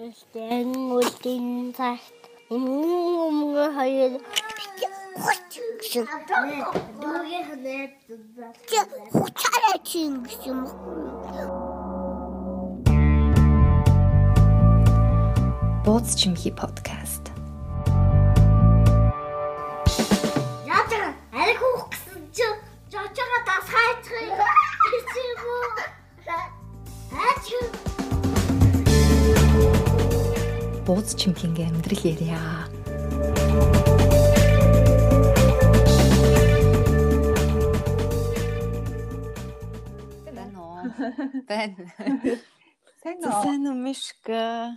Гэхдээ үлдэн цагт өмнө хоёр гэсэн. Дүүгээ ханаад хуцаараа чинь гэсэн юм. Бууз чимхи подкаст. Яатар ариг хөөх гэсэн чи жочоо дас Бууз чимхинගේ амьдрал ярья. Байна уу? Байна. Сайн Сайн уу Мишка?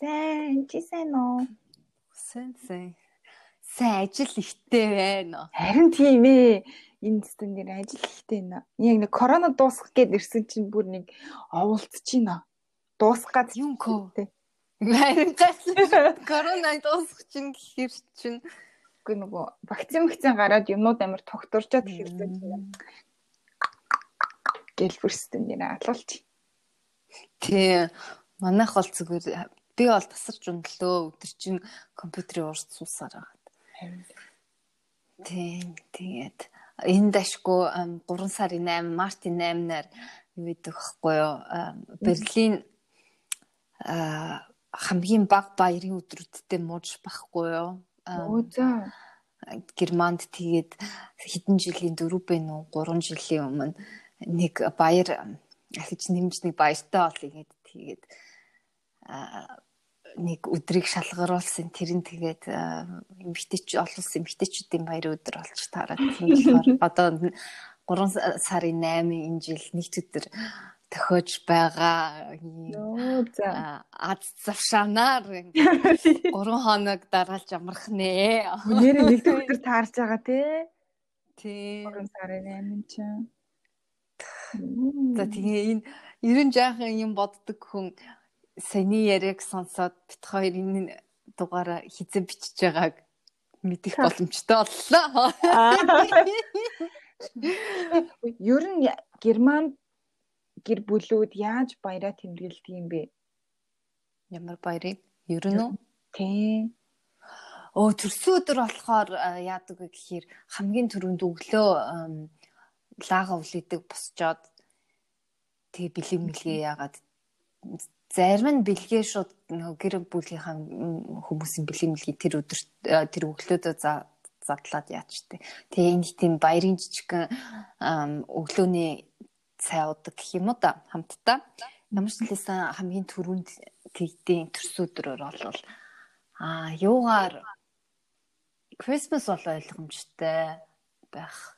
Сайн, чи сайн уу? Сайн сайн. Сайн ажил ихтэй байна. Харин тийм ээ. Энэ дэстэн дээр ажил ихтэй нэ. Яг нэг корона дуусах гээд ирсэн чинь бүр нэг оволцчихно. Дуусах гад Юм көө. Тий. Харин гайхал. Корона дуусах чинь гэхэр чинь Үгүй нөгөө вакцин вакцин гараад юмнууд амар тогтворчод эхэлсэн чинь. Гэлбэрстэн дээр алуулчих. тий манайх бол зүгээр би бол тасарч ундлөө өдөр чинь компьютерийн урд суусаар байгаа. Тий тэгээд энэ дашгүй 3 сарын 8 мартын 8-наар юу гэдэг вэ юу Берлин а хамгийн баг баярын өдрүүдтэй мууж байхгүй юу? За. Германд тэгээд хэдэн жилийн дөрөв бэ нүү 3 жилийн өмнө нэг баяр ахиж нэмж нэг баяртай болъё гэд тэгээд нэг өдрийг шалгаруулсан. Тэр нь тэгээд эмгтэйч олон улсын эмгтэйчүүдийн баярын өдөр болж таараад тийм болохоор одоо 3 сарын 8 энэ жил нэгд өдөр тохиож байгаа аз завшаанаар 3 хоног дараалж амрах нэ. Нэр нэг өдөр таарж байгаа те. Тийм. 3 сарын 8 чинь. За тэгээ энэ ерэн жаахан юм боддог хүн саяны яриаг сонсоод бит хоёр энэ дугаараа хизээ бичиж байгааг мэдэх боломжтой боллоо. Ер нь Германд гэр бүлүүд яаж баяраа тэмдэглэдэг юм бэ? Ямар баярыг ерөн үү? Тий. Оо төрсөн өдөр болохоор а, яадаг вэ гэхээр хамгийн түрүүнд өглөө ам, лага үлээдэг босчоод тэгээ бэлэг мэлгээ яагаад зарим нь бэлгээ шууд гэр бүлийнхаа хүмүүсийн бэлэг мэлгийг тэр өдөр а, тэр өглөөдөө за задлаад яачтай. Тэгээ энэ тийм баярын жижигхэн өглөөний цай удаг гэх юм уу да хамтдаа. Ямар ч хэлсэн хамгийн түрүүнд тэгдэйн төрсөн өдрөөр бол аа юугаар Christmas бол ойлгомжтой байх.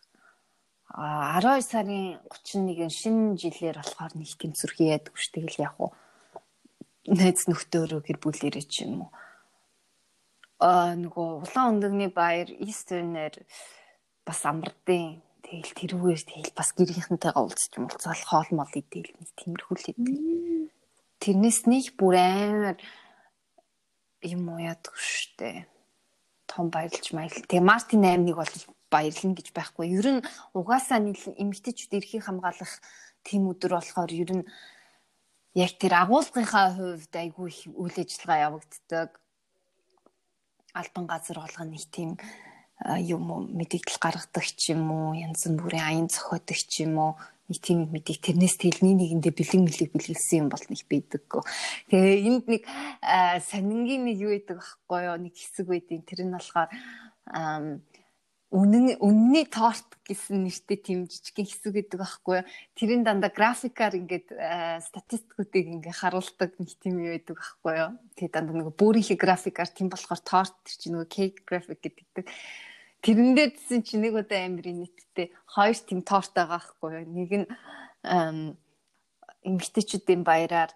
А 12 сарын 31-ний шинэ жилээр болохоор нэг тэмцвэрхий яадаг шүү. Тэгэл яг уу найз нөхдөөрөө гэр бүлэрээ ч юм уу. А нөгөө улаан өндөгний баяр Easter-нэр бас амрдیں۔ Тэгэл тэрүүгээр тэгэл бас гэрийнхэнтэйгээ уулзч юм уулзаал хоол мол идээл нэг тиймэрхүү л идэв. Тэрнээс нэг бүр амар юм уу яадаг дээ том баярлж маягл. Тэгээ Мартин 8-ыг бол баярлна гэж байхгүй. Ер нь угаасаа нэг эмгтээчүүд эрхийг хамгаалах тийм өдөр болохоор ер нь яг тэр агуулгынхаа хувьд айгүй их үйл ажиллагаа явагддаг. Албан газар болгоно нэг тийм юм мэдээлэл гаргадаг ч юм уу янз бүрийн аян зохиодог ч юм уу нэг тийм мэдээ тэрнээс тэлний нэгэндээ бэлэг мэлэг бэлгэлсэн юм бол нэг байдаггүй. Тэгээ энд нэг сонингийн нэг юу байдаг байхгүй юу нэг хэсэг байдیں۔ Тэр нь болохоор үнэн үнний торт гэсэн нэртэй тийм жижигхэн хэсэг гэдэг байхгүй юу. Тэрийн дандаа графикаар ингээд статистикуудыг ингээд харуулдаг нэг тийм юу байдаг байхгүй юу. Тэгээ дандаа нэг бүрийнхээ графикаар тийм болохоор торт тэр чинь нөгөө кейк график гэдэг. Тэрэн дээр гэсэн чи нэг удаа амирын нийтдээ хоёр тийм торт байгаа байхгүй юу. Нэг нь эмгтээчүүдийн баяраар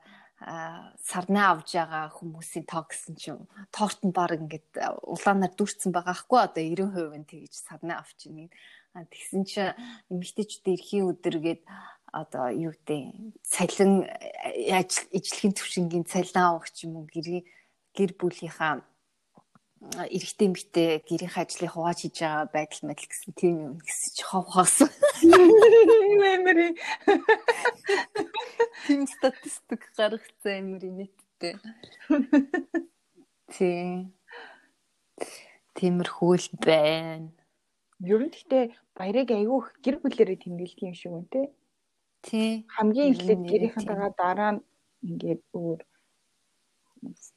сарнаа авж байгаа хүмүүсийн тоо гэсэн чинь торт нь баг ингээд улаанаар дүрцэн байгаа хгүй одоо 90% нь тэгж сарнаа авч ийн. Тэгсэн чинь эмгтээчүүд эрхийн өдөргээд одоо юу гэдэг цалин а, ажил ижлэхэн төвшингийн цалин авах юм уу гэр гэр бүлийнхаа эрэгтэй эмэгтэй гэрийн ажлыг хувааж хийж байгаа байдал мэдл гэсэн тийм юм гэсэн чи хов хоосон. Мэмэри. Тийм статистик гаргацсан амир нийтдээ. штэ. Тий. Тиймэрхүү л байна. Ер нь гэхдээ баярыг их гэр бүлэрээ тэмдэглэдэг юм шиг байна те. Тий. Хамгийн эхлээд гэрийнхэнтэйгээ дараа нь ингээд өөр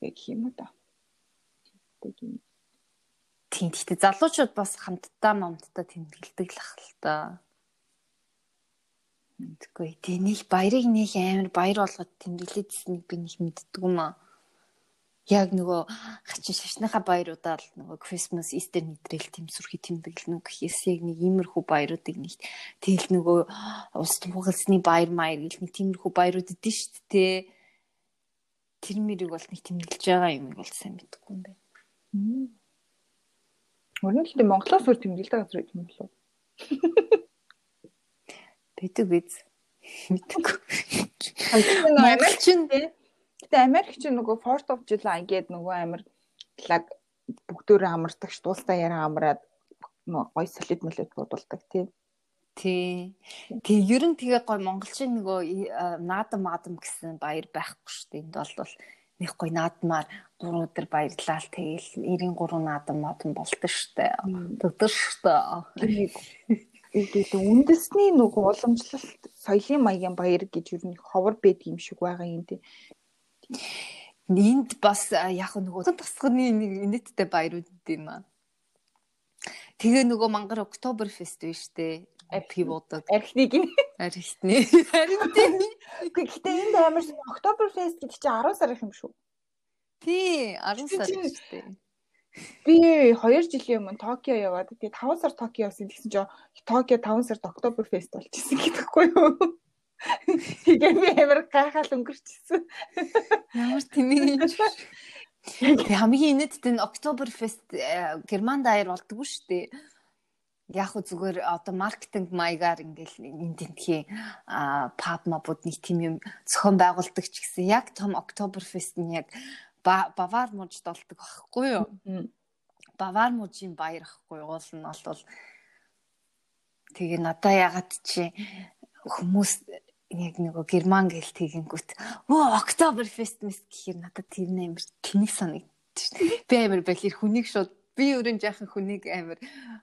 гэх юм уу та. Тэг юм. Тийм. Гэхдээ залуучууд бас хамтдаа момтдаа тэмдэглэдэг л ах л та. Мэдгүй. Тэ нэг баярыг нэг амар баяр болгоод тэмдэглэжсэнийг би нэг мэддэг юм аа. Яг нөгөө хачин шашныхаа баяруудаа л нөгөө Christmas, Easter нэтрэл тэмсүрхий тэмдэглэнэ гэхээс яг нэг иймэрхүү баяруудыг нэг тэгэл нөгөө улс туугалсны баяр маяр гэл нэг тиймэрхүү баярууд идэв шүү дээ. Тэр мэрийг бол нэг тэмдэглэж байгаа юм бол сайн мэдгүй юм байна. Өөрөөр хэлбэл Монголоос өөр тэмдэглэдэг газар байх юм болов. Бидэг биз. Мэдгүй. Монголчин Монголчин Гэтэ Америк ч нөгөө 4th of July гэдэг нөгөө амир флаг бүгдөө амардаг ш туулстаа яраа амраад гой солид молид бодулдаг тийм. Тий. Тэгээ ер нь тэгээ гой монголчин нөгөө э, наадам маадам гэсэн баяр байхгүй шүү дээ. Энд бол нэг гой наадмаар 3 өдөр баярлал тэгээл 93 наадам шүү дээ. Тэгдэг шүү дээ. Тэгээд үндэсний нөгөө уламжлалт соёлын маягийн баяр гэж ер нь ховор байдаг юм шиг байгаа юм тийм. Энд бас яг нөгөө тасганы нэг нийттэй баярууд юм аа. Тэгээ нөгөө мангар Октобер фест биш үү? Пивотод Архиныг нь. архитны. Тийм. Гэхдээ энд амар Октоберфест гэдэг чинь 10 сар их юм шүү. Тий, 10 сар шүү дээ. Би 2 жилийн өмнө Токио яваад тэгээд 5 сар Токио явсан гэсэн чинь Токио 5 сард Октоберфест болчихсон гэдэггүй юу? Тэгээ би амар гайхал өнгөрчихсөн. Ямар тэмээ юм. Тэгээ хамгийн инээдтэй нь Октоберфест Германд аяр болдгоо шүү дээ. Яг хөө зүгээр одоо маркетинг маягаар ингээл энэ тентхийн паб мабууд нэг тийм юм зохион байгуулдаг ч гэсэн яг том Октоберфест нь яг бавар мужид болдог байхгүй юу? Бавар мужийн баяр ахгүй? Уул нь бол тэгээ надаа ягаад чи хүмүүс яг нөгөө герман гэл тэгэнгүүт оо Октоберфест мэс гэхээр надад тэр нээр тэнэг санагдчих. Би амар бэлэр хүнийг шууд би өөрөө жаахан хүнийг амар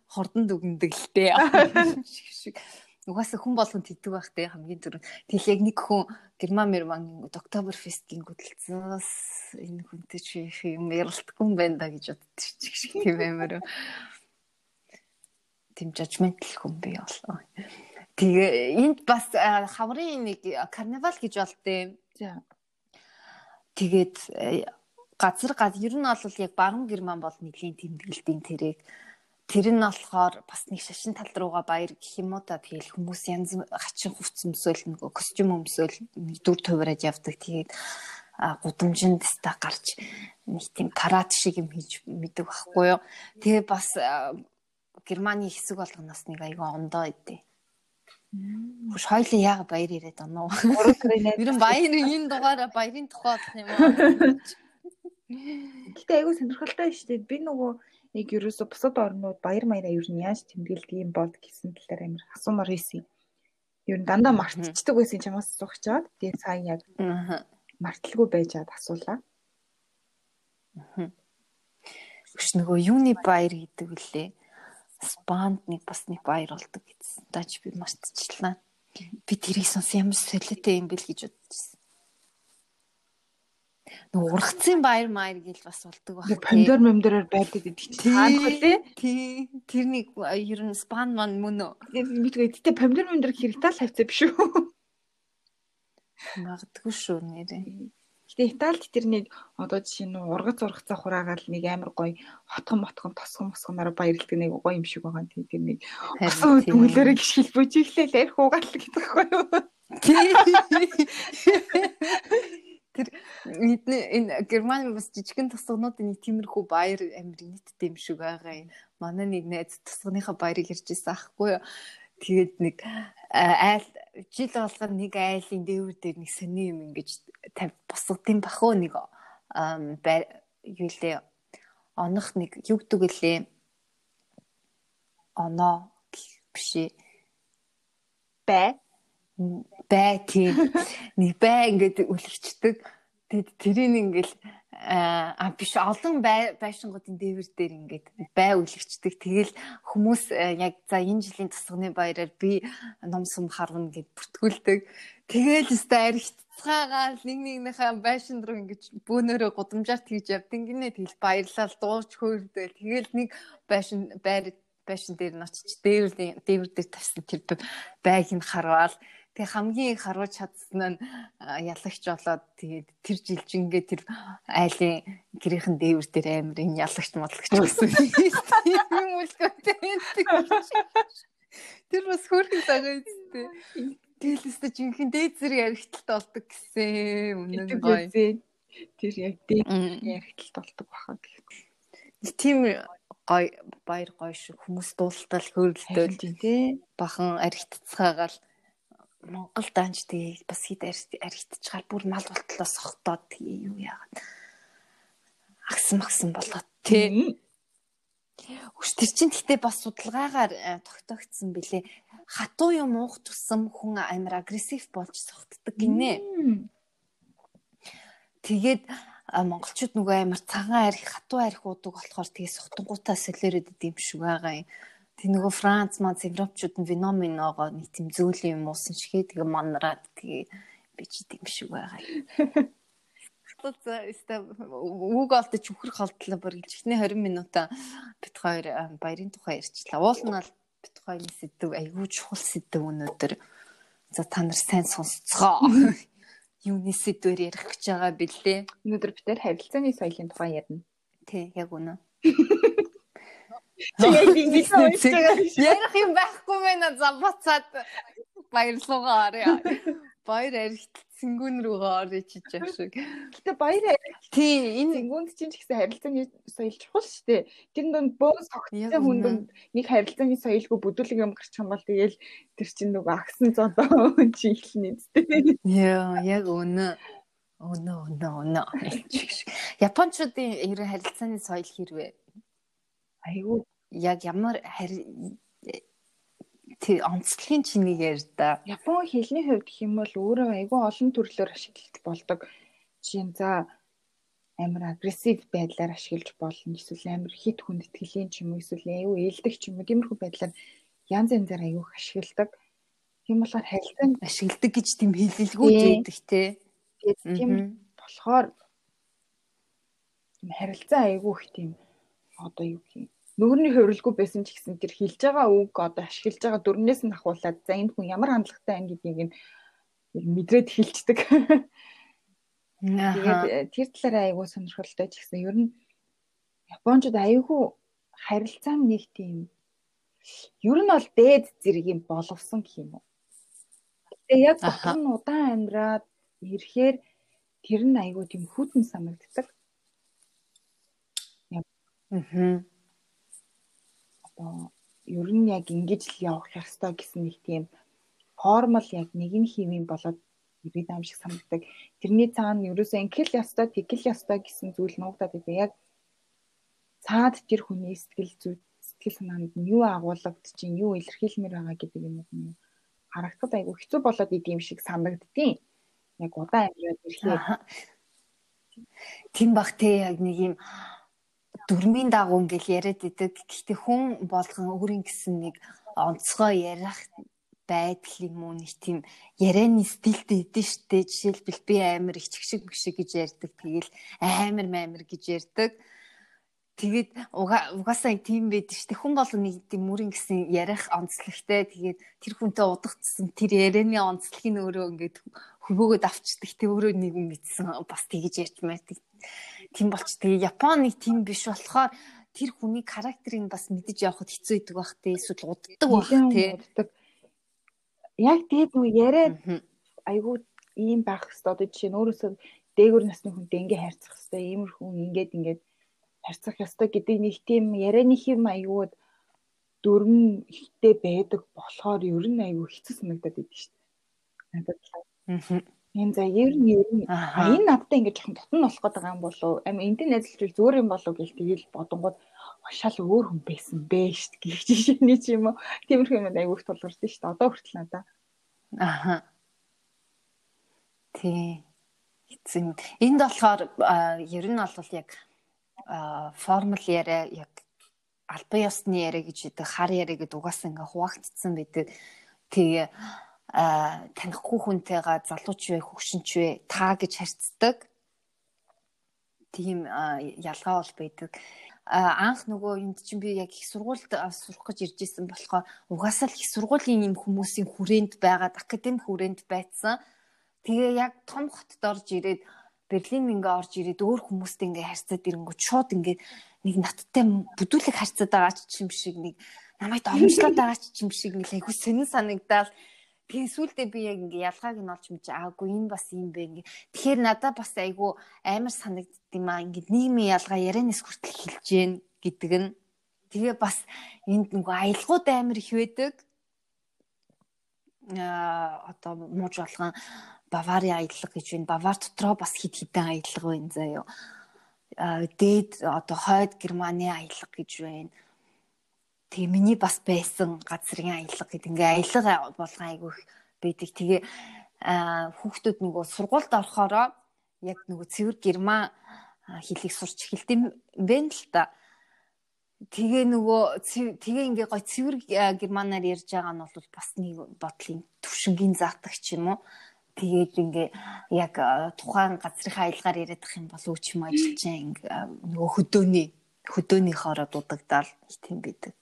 хордон дүгндэг л дээ. Шиг шиг. Угаасаа хүн болгон тэтг байх те хамгийн түрүү. Тэгэл яг нэг хүн герман мерман гингүүд Октоберфест гингүүд л зөөс энэ хүнтэй чи их юм ярилтгүй юм байна да гэж боддоо шиг тийм амар. Тим жажментл хүн би болоо. Тэгээ энд бас хаврын нэг карнавал гэж болтой. За. Тэгээд э, газар газ ер нь бол яг баруун герман бол нэлийн тэмдэглэлтийн тэрэг тэр нь болохоор бас нэг шашин тал руугаа баяр гэх юм уу та тэгэл хүмүүс янз хачин хувц өмсөөл нөгөө костюм өмсөөл нэг дүр тувраад явдаг тэгээд гудамжинд ста гарч нэг тийм парад шиг юм хийж мэдэг байхгүй юу тэгээ бас германы хэсэг болгоноос нэг айгаа ондоо идэв Хөш хоёлын яага баяр яриад. 3 сарын Ер нь баяр энэ дугаараа баярын тухай болох юм аа. Гэтэ айгүй сонирхолтой шүү дээ. Би нөгөө нэг ерөөсө бусад орнууд баяр маяраа ер нь яаж тэмдэглэдэг юм бол гэсэн талаар амар асуумаар хийсэн. Ер нь дандаа мартчихдаг байсан чамаас асуух чаад. Тэгээ сайн яг марталгүй байж чад асуулаа. Биш нөгөө юуны баяр гэдэг үлээ. Спанд нэг бас нэг баяр болдог гэсэн. Даж би мартчихлаа. Би тэрийг сонсон ямар солиотой юм бэл гэж бодчихсон. Нөгөө ургацын баяр маяр гэл бас болдог баг. Нэг помидор момдороор байдаг гэдэг чинь хөлөө? Тий. Тэр нэг ер нь спан ман мөн үү? Мэдгүй. Гэтэ помидор момдор хэрэгтэй л хавцаа биш үү? Магадгүй шүү нэрээ. Гэтэ Италид тэр нэг одоо жишээ нь ургац ургацаа хураагаал нэг амар гоё хотгон мотгон тосгон мосгоноор баярлдаг нэг гоё юм шиг байгаа. Тэгээ тэр нэг асан төгөлөөрөө гიშгэл бүжиглээ арх угаал гэдэг байхгүй юу? Тэр бидний энэ Германы бас жижигэн тусгнуудын нэг тиймэрхүү баяр амир нийттэй юм шиг байгаа юм. Манай нэг найз тусгныхаа баярыг ярьж ирсэн аахгүй юу. Тэгээд нэг айл жил болгоо нэг айлын дээвэр дээр нэг сони юм ингэж тавь босгодсон бах уу нэг юу лээ онох нэг юу гэдэг лээ оноо биш Бай. Бай тийм нэг бай ингээд үлгчдэг Тэгэд тэрийг ингээл а биш олон байшингуудын дээвэр дээр ингээд бай үлгчдэг. Тэгэл хүмүүс яг за энэ жилийн тасганы баяраар би ном сум харвна гэд бүртгүүлдэг. Тэгэл өстө аригтцгаагаал нэг нэгнийхээ байшин руу ингэж бөөнөрөө гудамжаар тэгж явдин гинэ. Тэгэл баярлал дууч хөөрдөл. Тэгэл нэг байшин байр байшин дээр нь очиж дээвэр дээвэр дээр тавьсан тэр байг нь харвал Тэг хамгийн их харуулж чадсан нь ялагч болоод тэгээд тэр жилжингээ тэр айлын гэрийнхэн дээвэр дээр амир энэ ялагч модлагч гэсэн юм үлгөөтэй. Тэр бас хөрхэн цагаа үстэй. Тэгэл өстө жинхэнэ дээд зэрэг яригталт болдог гэсэн үнэн гоё. Тэр яг дээд яригталт болдог баха гэх. Тийм гой баяр гоё шиг хүмүүс дуулалтал хөөрөлдөөл тий бахан аригтцгаагаал Монгол данж тэгээ бас хэд архитчгаал бүр мал болтлоо сохтоод тэгээ юу яагаад агсан магсан болоод тий. Үш тэр чин гэтээ бас судалгаагаар э, тогтоогдсон бэлээ. Хатуу юм уух тусам хүн амар агрессив болж сохтдаг гинэ. Тэгээд монголчууд нөгөө амар цагаан арх хатуу арх уудаг болохоор тэгээ сохтонгуудаа солиороод идэм шиг байгаа юм. Тэг нөгөө Франц манц Европчууд нь виноминогоо нэг тийм зөүлийн юм уусан шигээ тэгээ манраад тэгээ би ч тийм шиг байгаа. Тэгвэл өстө үг олдож үхэр холдлоо бүр чихний 20 минутаа бит хоёр баярын тухай ярьчлаа. Уулнал бит хоёрын сэдв айгүй чухал сэдв өнөөдөр. За та нар сайн сонсцгоо. Юуны сэдвээр ярих гэж байгаа бэлээ. Өнөөдөр бид харилцааны соёлын тухай ярина. Тий, яг үнэ. Тэгээд ингэж уншиж байгаа. Ярих юм байхгүй мэнэ за буцаад баярлуугаа арай. Баяр аригт цэнгүүн рүүгээ орё чиж яг шиг. Гэтэ баяр тий энэ цэнгүүнд чинь ч гэсэн харилцааны соёл чухал шүү дээ. Тэр дунд бөө согттой хүн дунд нэг харилцааны соёлгүй бүдүүлэг юм гарч байгаа бол тэгээл тэр чинь нөгөө агсан зодоо чи ихлэнэ үстэй. Яа яг өнөө өнөө өнөө өнөө. Япончуудын ер нь харилцааны соёл хэрвээ айгүй яг ямар тий онцлогийн чинийг ярь да. Япон хэлний хувьд гэх юм бол өөрөө айгүй олон төрлөөр ашиглалт болдог. Жишээ нь за амар агрессив байдлаар ашиглаж болно. Эсвэл амар хит хүндэтгэлийн ч юм уу эсвэл айгүй ээлдэг ч юм уу тиймэрхүү байдлаар янз янзаар айгүй ашигладаг. Тийм болохоор харилцаанд ашигладаг гэж тийм хэлэлгүүд байдаг те. Тийм болохоор харилцаа айгүй их тийм одоо юу гэх юм нөгөөний хувирлгүй байсан ч гэсэн тэр хэлж байгаа үг одоо ашиглаж байгаа дүрнээс нь ахуулаад за энэ хүн ямар хандлагатай байна гэдгийг нь мэдрээд хэлцдэг. Тэгээд э, тэр талаараа айгүй сонирхолтой ч гэсэн ер нь Япончууд айгүй харилцаа нэг тийм ер нь бол дээд зэргийн боловсон гэх юм уу. Тэгээ яг дотор нь удаан амьдраад ирэхээр тэр нь айгүй тийм хүтэн санагддаг. Аа ер нь яг ингэж л явах ёстой гэсэн нэг тийм формул яг нэг нь хийвэн болоод ирээд аим шиг санагддаг. Тэрний цаана ерөөсөө ингээл ёстой, тэгэл ёстой гэсэн зүйл нуугдаад байдаг. Яг цаад тэр хүний сэтгэл зүй сэтгэл санаанд нь юу агуулгадчихин, юу илэрхийлмээр байгаа гэдэг юм уу харагдахад айгүй хэцүү болоод идэм шиг санагддیں۔ Яг удаан амьдраад ирэхээр тийм бах те яг нэг юм дүрмийн дагуу ингээл яриад идэг. Гэхдээ хүн болгон өөрийн гэсэн нэг онцгой ярих байдал юм уу нэг тийм ярианы стилтэй идэв штэ. Жишээлбэл би амар их чигшиг мгшиг гэж ярьдаг. Тэгэл амар маамир гэж ярьдаг. Тэгээд угаасаа тийм байдаг шүү дээ. Хүн бол нэг тийм мөрийн гэсэн ярих онцлогтой. Тэгээд тэр хүнтэй удагдсан тэр ярианы онцлогийг өөрөө ингээд хөвөөгöd авчдаг. Тэ өөрөө нэг юм мэдсэн бас тэгж ярьж байдаг. Тийм болч тэгээ Японы тийм биш болохоор тэр хүний характерыг бас мэдэж явахд хэцүү идэг бах тэ эсвэл уддаг бах тэ. Яг тэгээд нөө яриад айгуу ийм байх хэвээр одоо жишээ нь өөрөөсөө дээгүүр насны хүнтэй ингээ харьцах хэвээр иймэрхүү ингээд ингээд харьцах ёстой гэдэг нэг тийм ярианы хэм аягууд дөрвөн ихтэй байдаг болохоор ер нь аягүй хэцүү санагдаад идэв шүү дээ. Надад. Аа. Ийм за ер нь ер нь энэ надтай ингээд жоохон дотн болох гэдэг юм болов амь эндийн найзлж зүгээр юм болов гэл тэгэл бодонгууд шал өөр хүн байсан бэ дээ. Гэх жишээний ч юм уу. Тиймэрхүү юм аягүй их тулгарсан дээ. Одоо хүртэл надаа. Аха. Тий. Зин энд болохоор ер нь бол яг формул яриа яг албан ёсны яриа гэж үүдэг хар яриа гэдэг угаасаа ингээ хуваагдсан байдаг. Тэгээ танихгүй хүнтэйгээ залууч вэ хөгшинч вэ та гэж харьцдаг. Тийм ялгаа бол байдаг. Анх нөгөө энд чинь би яг их сургуульд сурах гэж ирж исэн болохоор угаасаа л их сургуулийн юм хүмүүсийн хүрээнд байгаад академик хүрээнд байцсан. Тэгээ яг том хотод орж ирээд Берлин ингээ орж ирээд өөр хүмүүстэй ингээ харьцаад ирэнгүүт шууд ингээ нэг надтай бүдүүлэг харьцаад байгаа ч юм шиг нэг намайг домжлоод байгаа ч юм шиг нэг айгу сонин санагдаал Тэгээ сүулдэ би яг ингээ ялгааг нь олж мэдээ аагүй энэ бас юм бэ ингээ. Тэгэхээр надад бас айгу амар санагдд юм аа ингээ нийгмийн ялгаа ярианаас хүртэл хэлж гэн гэдэг нь. Тэгээ бас энд нөгөө аялгууд амар их байдаг. Аа одоо мууж болгон Баварын аялал гэж байна. Бавар дотроо бас хид хідэн аялал байна заяо. Аа дээд одоо хойд Германы аялал гэж байна. Тэгээ миний бас байсан газрын аялал гэдэг ингээ аялал болгон айгүйх байдаг. Тэгээ хүүхдүүд нөгөө сургуульд орохороо яг нөгөө цэвэр герман хэлийг сурч эхэлдэм бэ л та. Тэгээ нөгөө тэгээ ингээ гой цэвэр германаар ярьж байгаа нь бол бас нэг бодлын төвшингийн заатагч юм уу? тэгээд ингээ яг тухайн газрынхаа аялгаар яриадах юм бол өөч юм ажиллаж ингээ нөгөө хөдөөний хөдөөний хоороо дуудагдаал тийм бидэг.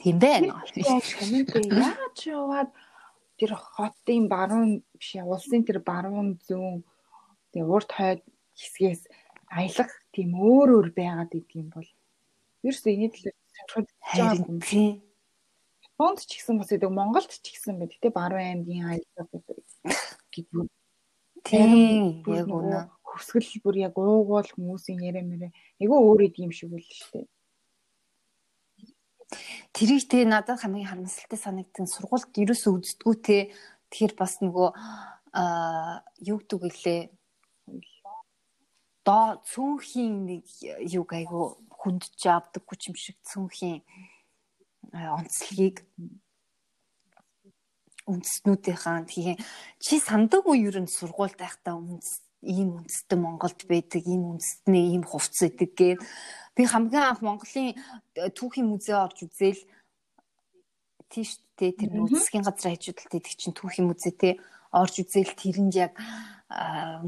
Тийм байна. Яаж яваад тэр хотын баруун биш улсын тэр баруун зүүн тэгээ урд хойд хэсгээс аялах тийм өөр өөр байгаад идэм бол ерөөс энэ төлөв харин тийм Японд ч гэсэн бас гэдэг Монголд ч гэсэн байна. Гэтэ баруун аймгийн аялал гэдэг. Тийм яг үнэ. Хөсгөл бүр яг уугуул хүмүүсийн яриа мэрэ. Айгүй өөр идэг юм шиг үл шүү дээ. Тэрийг те надад хамгийн харамсалтай санагдсан сургуульд ерөөсөө үздэггүй те. Тэгэхээр бас нөгөө аа юу гэдэг вүлээ доо цөөнхийн нэг юу айгу хүндж авдаггүй юм шиг цөөнхийн онцлогийг үндэстнүүдийнхаа тийм чи сандаггүй ер нь сургуульд байхдаа үндэс ийм үндэстэн Монголд байдаг ийм үндэстний ийм хувцс өгдөг гээ би хамгийн анх Монголын түүхийн музей орж үзээл тийш тэ тэр үндэсгийн газар хажуудалтай тэг чин түүхийн музей тэ орж үзээл тэрэнд яг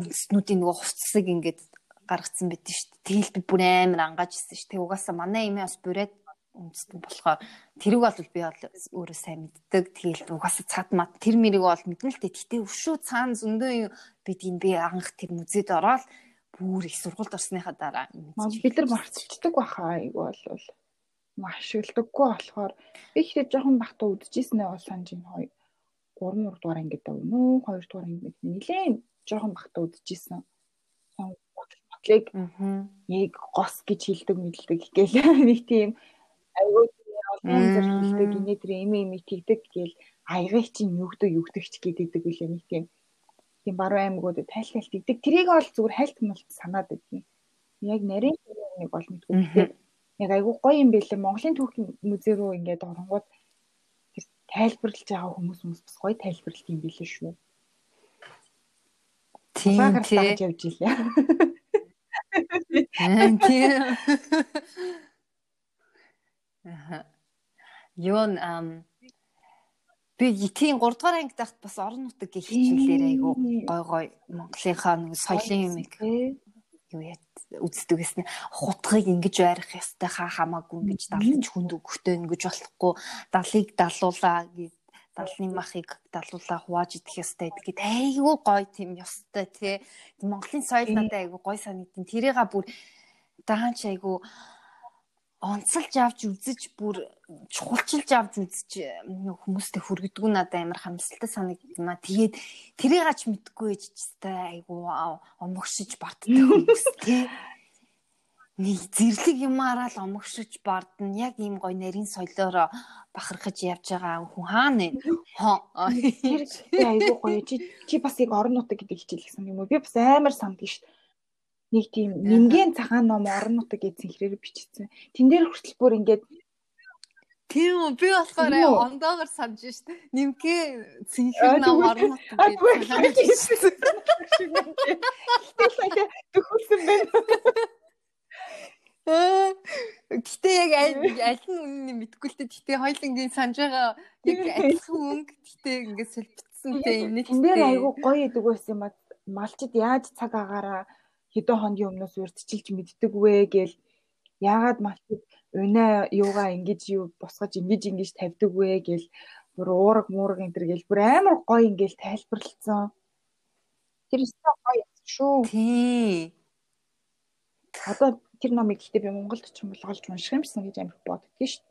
үндэстнүүдийн нөгөө хувцсыг ингээд гаргацсан байд нь шүү дээ. Тэгэл би бүр амар ангаж ирсэн шүү. Тэг угаасаа манай имээ бас бүрээд үндэстэн болохоор тэрэг бол би бол өөрөө сайн мэддэг. Тэгээл угаасаа цаад мат тэр мэрийг бол мэднэ л дээ. Гэтэ өвшөө цаана зөндөө бидгийг би анх тэр музейд ороод бүр их сургуульд орсныхаа дараа бид нар марцчихдаг баха айгу бол машигладаггүй болохоор. Би ихтэй жоохон бахта үдчихсэн санаж ин хоёр 3 3 дугаар ангид нөө 2 дугаар ангид нилээн жоохон бахта үдчихсэн. Ботлыг яг гос гэж хэлдэг мэддэг гээл нэг тийм айгүй олон зэрэгтэй гинэ тэр эми эми тэгдэг гээл аягыг чинь югдөг югдөгч гэдэг үлээ. Нэг тийм тийм баруун аймагуд тайлтал тэгдэг тэрийг бол зүгээр хайлт мэлт санаад байдгийг яг нарийн нэг бол мэдгүй. Яг айгүй гоё юм бэлээ Монголын түүхийн музей руу ингээд оронгууд тэр тайлбарлаж байгаа хүмүүс хүмүүс бас гоё тайлбарлалт юм бэлээ шүү. Тийм тийм явж илээ. Тийм. Юу н би тийм 3 дугаар ангид тахт бас орон нутаг гэх хичээлээр айгу гой гой Монголынхаа нэг соёлын юм юу яа үздэг гэсэн. Хутгыг ингэж байрах ёстой хаа хамаагүй ингэж далж хүнд өгөхтэй ингэж болохгүй. Далыг далуулаа гэж далны махыг далуулаа хувааж идэх ёстой гэдэг айгүй гоё тийм ёстой тий. Монголын соёл надад айгүй гоё санагдин тэрийга бүр даанч айгүй онцолж авч үзэж бүр чухалчилж авч үзэж хүмүүстэй хүргэдэг нь надад амар хамсалтай санагдана. Тэгээд тэрийг ач мэдгүй ээж чистэй айгу омогшиж бартдаг хүмүүс тий. Нэг зэрлэг юмараа л омогшиж бардна. Яг ийм гой нарийн соёлоор бахархаж явж байгаа хүн хаана вэ? Хоо. Тэр айгу гоё чи чи бас яг орон нутаг гэдэг хичээл гэсэн юм уу? Би бас амар санддаг шүү дээ нэг тийм нэмгэн цагаан ном орон нутаг гэсэн хэрээр бичсэн. Тэн дээр хүртэл бүр ингээд Тийм үү би болохоор Тийм ондоогоор санаж шít. Нимхээ цэнхэр нам орно А гэдэг. тэгвэл төхөлсөн байна. Аа, Гэтэ яг аль нь үнэн мэдэхгүй л дээ. Гэтэ хоёулангийн санаж байгаа яг адилхан өнгө. Гэтэ ингээд солилцсонтэй юм нэг. Тэн дээр айгүй гоё идэг байсан юм а. Малчид яаж цаг агаараа хэдэн хоногийн өмнөөс урдчилж мэддэг вэ гээл яагаад малчид унаа юугаа ингэж юу босгож ингэж ингэж тавьдаг вэ гээл бүр уураг муураг энэ төр гээл бүр амар гоё ингээл тайлбарлалцсан. Тэр өстой гоё шүү. Тий. Одоо тэр номыг гэхдээ би Монголд ч юм бол олж унших юмсан гэж амар боддог шүү.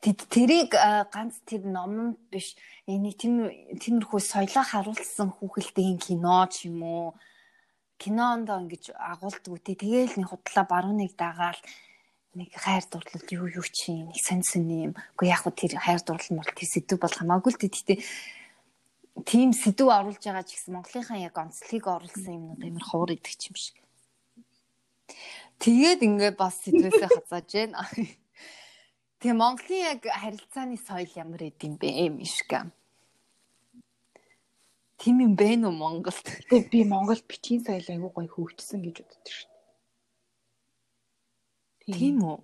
Тэд тэрийг ганц тэр ном биш энэ тийм тиймэрхүү соёлоо харуулсан хүүхэлдэйн кино ч юм уу кинонд ингэж агуулдаг үтэй тэгээл нэг худлаа барууныг дагаал нэг хайр дурлал юу юу чи нэг сонь сонь юм. Уу яг хөө тэр хайр дурлал мөр тэр сэдв бол хамаагүй л. Гэтэ тийм сэдв оруулж байгаа ч гэсэн Монголынхаа яг онцлогийг оруулсан юмнууд амар ховор идэг юм шиг. Тэгээд ингээд бас сэдвээсээ хазааж байна. Тэгээ Монголын яг харилцааны соёл ямар идэм бэ мишка. Тийм юм бэ нүү Монголд? Тэгээ би Монголд бичгийн соёл айгүй гоё хөгжсөн гэж боддог шүү. Тийм үү?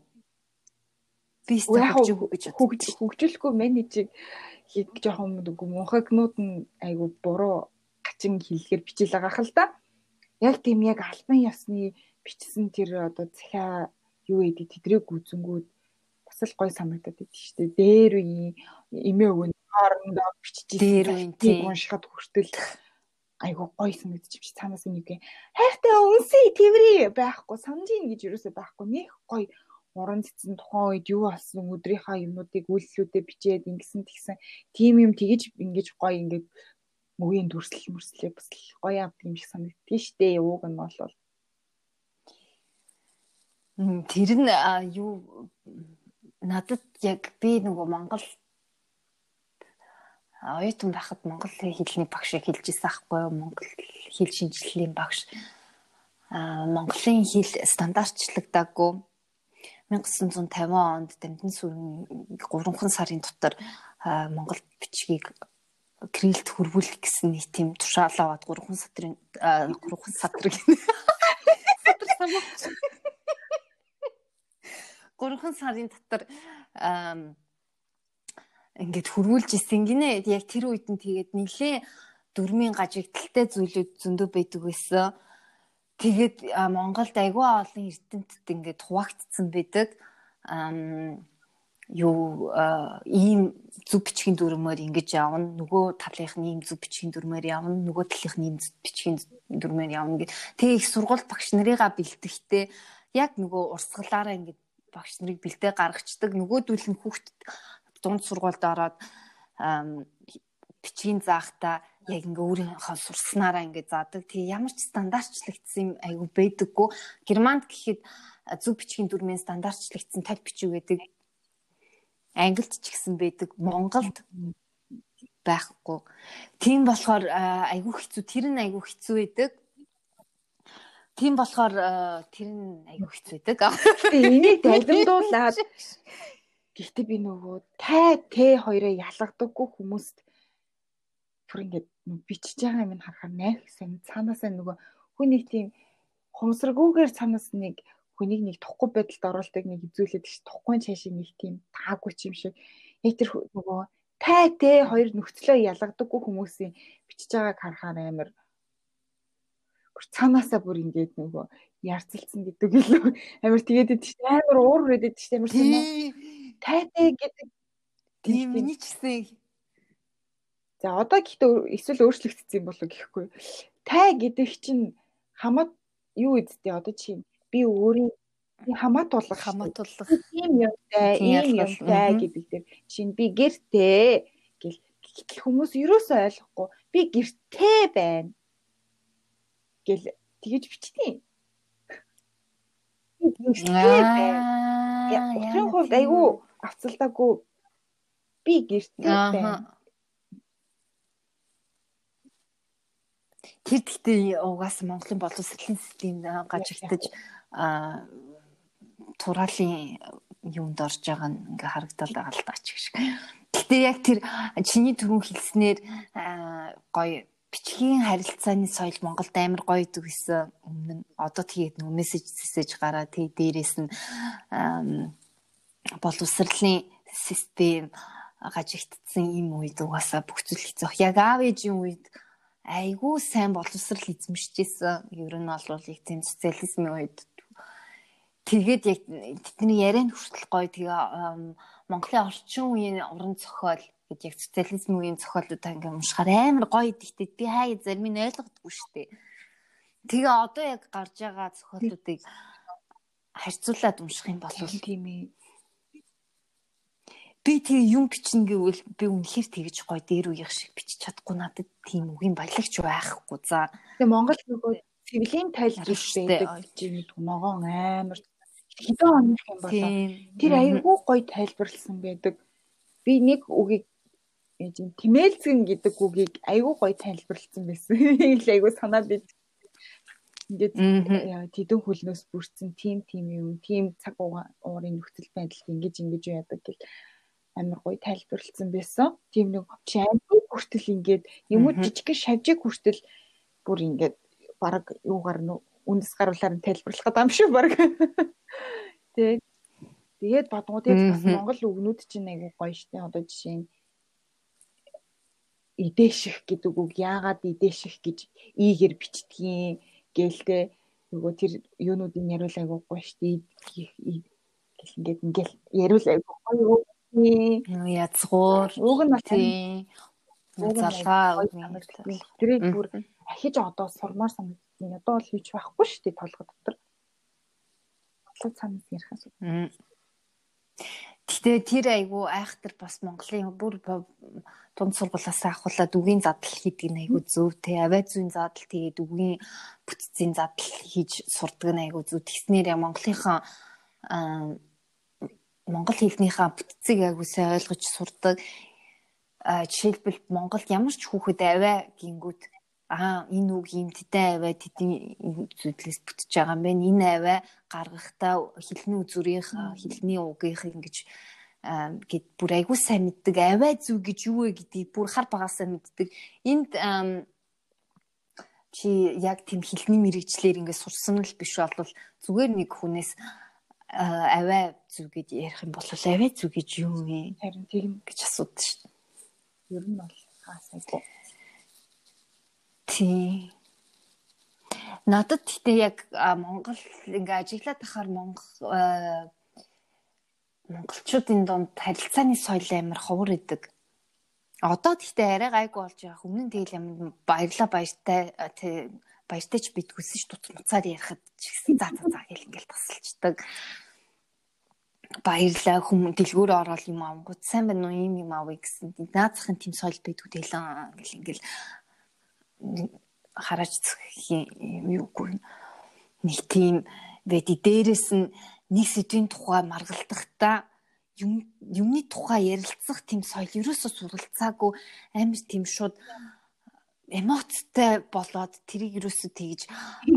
Би үг гэж хөгж хөгжүүлэхгүй менежийг хийг жоохон үгүй мунхагнууд нь айгүй буруу гачин хэлгээр бичил байгаа хэл та. Яг тийм яг албан ёсны бичсэн тэр одоо захиа юу гэдэг тэдрэг гүзэнгүүд л гой санагдаад байдаг шүү дээ. Дээр үе эмээ өвгөн хоорондоо бичиж Дээр үеийн тийм. уншихад хүртэл айгүй гой санагдчих чи цаанаас нэг юм хайртай үнсээ тэрвэрий байхгүй санджийн гэж юусоо байхгүй. Нэх гой уран цэцэн тухайн үед юу болсон өдрийнхаа юмнуудыг үйлслүүдэд бичээд ингэсэн тэгсэн. Тийм юм тэгэж ингэж гой ингээд мөгийн дүрслэл мөрслөө бас л гоё авдаг юм шиг санагдтыг штэ ууг нь бол. Тэр нь юу надад яг би нөгөө Монгол оюутан байхад монгол хэлний багшийг хэлж ирсэн аахгүй юу? Монгол хэл шинжилгээний багш. А Монголын хэл стандартчлагдаагүй 1950 онд Дамжин сүрэн 3хан сарын дотор Монгол бичгийг крилд хөрвүүлэх гэсэн нэг тийм тушаал аваад 3хан садрын 3хан садрыг садар самаач 3 сарын дотор ингээд хөрвүүлж исэн гинэ. Яг тэр үед нь тэгээд нэлээ дөрмийн гажигдaltaй зүйлүүд зөндөө байдаг байсан. Тэгээд Монголд айгүй олон эрдэмтэд ингээд хуваагдсан байдаг. Юу ийм зүг бичгийн дүрмээр ингэж явна. Нөгөө талынх нь ийм зүг бичгийн дүрмээр явна. Нөгөө талынх нь ийм зүг бичгийн дүрмээр явна гэд. Тэгээ их сургууль багш нарыгаа бэлтгэхдээ яг нөгөө урсгалаараа ингэж багш нарыг бэлдээ гаргацдаг. Нөгөөдөл нь хүүхд дунд сургуульд ороод бичгийн заахта яг ингээ өөрийнхөө сурснараа ингээ заадаг. Тэгээ ямар ч стандартчлагдсан юм айгүй байдаггүй. Германд гэхэд зөв бичгийн дүрмийн стандартчлагдсан тал бичиг байдаг. Англид ч гэсэн байдаг. Монголд байхгүй. Тийм болохоор айгүй хэцүү. Тэр нь айгүй хэцүү байдаг. Тийм болохоор а, тэр нь айгүй хэцүү байдаг. Энийг далимдуулаад гэхдээ би нөгөө тай тэ хоёроо ялгадаггүй хүмүүст бүр ингээд бичиж байгаа юм харахаар найх сан цаанаасаа нөгөө хүний тийм хумсраггүйгээр цаанаас нэг хүнийг нэг тухгүй байдалд оруулдаг нэг үзүүлээд ш тухгүй цаашаа нэг тийм таагүй ч юм шиг яг тэр нөгөө тай тэ хоёр нөхцлөө ялгадаггүй хүмүүсийн бичиж байгааг харахаар амар бүр цаанаасаа бүр ингээд нөгөө ярцалцсан гэдэг илүү амар тэгээд идэв ш амар уур хүрээд идэв ш амар санаа. Тайтай гэдэг. Тийм миний ч гэсэн За одоо гэхдээ эсвэл өөрчлөгдсөн юм болов гэхгүй. Тай гэдэг чинь хамаат юу үсттэй одоо чи би өөрийн хамаат тулах хамаатуулах ийм юмтай, ийм юмтай гэдэг дээр. Чинь би гэртэй гэл гэтэл хүмүүс ерөөсөө ойлгохгүй? Би гэртэй байна гэл тэгэж бичтiin. Аа. Өчигдөр хувьд айгүй авцалдаагүй би гэртэй байна. Тэр гэхдээ угаасаа Монголын боловсролын систем гажигдаж аа тураалын юунд орж байгаа нь ингээ харагдал байгаа л таач гэж. Гэтэ яг тэр чиний түрүүн хэлснээр гоё бичгийн харилцааны соёл Монголд амар гоё идэг гэсэн өмнө нь одоо тэгээд нөө мессеж зэсэж гараа тий дээрээс нь боловсролын систем гажигдсан юм үед угаасаа бүх зүйл хэцүү. Яг аав ээжийн үед айгүй сайн боловсрал эзэмшижсэн. Ер нь бол яг тийм социализмын үед тэгээд яг тэдний ярианд хүртэл гоё тэгээ Монголын орчин үеийн уран зохиол гэдэг яг социализм үеийн зохиолуудаа ингээм уншихаар амар гоё идэгтэй би хаяа зарим нь ойлгодгүй шүү дээ. Тэгээ одоо яг гарч байгаа зохиолуудыг харьцуулаад унших юм бол тийм ээ. Би тэгээ юм бичнэ гэвэл би үнэхээр тэгэж гоё дээр үеих шиг бичиж чадахгүй надад тийм үгийн баялагч байхгүй за. Тэгээ Монгол нөгөө цэвлийн тайлбар байдаг гэж ногоон амар хэдэн оных юм болоо. Тэр айгүй гоё тайлбарлсан байдаг. Би нэг үгийг тэмээлзгэн гэдэг үгийг айгүй гоё тайлбарлсан байсан. Ил айгүй санаад бий. Ингээд тэдэн хөлнөөс бүрдсэн тим тим юм, тим цаг уурын нөхцөл байдалд ингэж ингэж яадаг гэх амар гоё тайлбарлсан байсан. Тийм нэг шавжиг хүртэл ингээд юмуд жижигхэн шавжиг хүртэл бүр ингээд баг юугаар нь үндэс гаруулаар нь тайлбарлах гэдэг юм шүү баг. Тэг. Тэгээд бадгуу тэгээд бас монгол үгнүүд чинь айгүй гоё штэ. Одоо жишээ нь идээших гэдэг үг яагаад идээших гэж ийгэр бичдгийг гэлтэй нөгөө тэр юунуудын яриул айгүй гоё штэ. гэл ингээд ингээл яриул гоё Нөө язгуур. Уг нь тийм. Залгаа тэрийг бүр ахиж одоо сурмаар санагдсан. Одоо бол хийж байхгүй шүү дээ толгой дотор. Толгой цаанаас ярихаас. Гэтэ тэр айгу айхтар бас Монголын бүр дунд сургуулиас авахуулаад үгийн задал хийдэг нь айгу зөв те авиа зүйн задал тэгээд үгийн бүтцийн задал хийж сурдаг нь айгу зөв тэгснээр Монголынхаа монгол хэлнийхээ бүтцийг айгуу сайн ойлгож сурдаг. Жишээлбэл Монголд ямар ч хүүхэд аваа гингүүд аа энэ үг юм тэтэй аваа тэдний зүйлээс бүтэж байгаа юм байна. Энэ аваа гаргахтаа хэлний үзүрийнх хэлний угийнх ингэж гэд бүр айгуу сайн мэддэг. Аваа зүг гэж юу вэ гэдгийг бүр хар багасаа мэддэг. Энд чи яг тийм хэлний мэрэгчлэр ингээд сурсан л биш бол зүгээр нэг хүнээс аваа зүг гэж ярих юм бол аваа зүг гэж юу вэ? Харин тийм гэж асуудаг шүү дээ. Ер нь бол хаасайгүй. Тий. Надад гэхдээ яг Монгол ингээ ажиглаад тахаар Монгол монголчуудын донд харилцааны соёл амар ховор идэг. Одоо гэхдээ арай гайгүй болж байгаа. Өмнө нь тэгэл ямар баярлаа баяртай баяртай ч битгүүлсэн ш туц муцаар ярихад ч гэсэн за за за гэл ингээл тасалчдаг баярлаа хүм дэлгүүр ороод юм авангууд сайн байна уу юм юм авъя гэсэн. Наацхан тийм соёл байдгүй тэлэн гэл ингээл хараач юм юугүй нэг тийм веди дээрэс нь нэг сэдвийн тухай маргалдахдаа юм юмны тухай ярилцах тийм соёл ерөөсөө суралцаагүй амар тийм шууд эмоцтой болоод тэрийг юусоо тэгж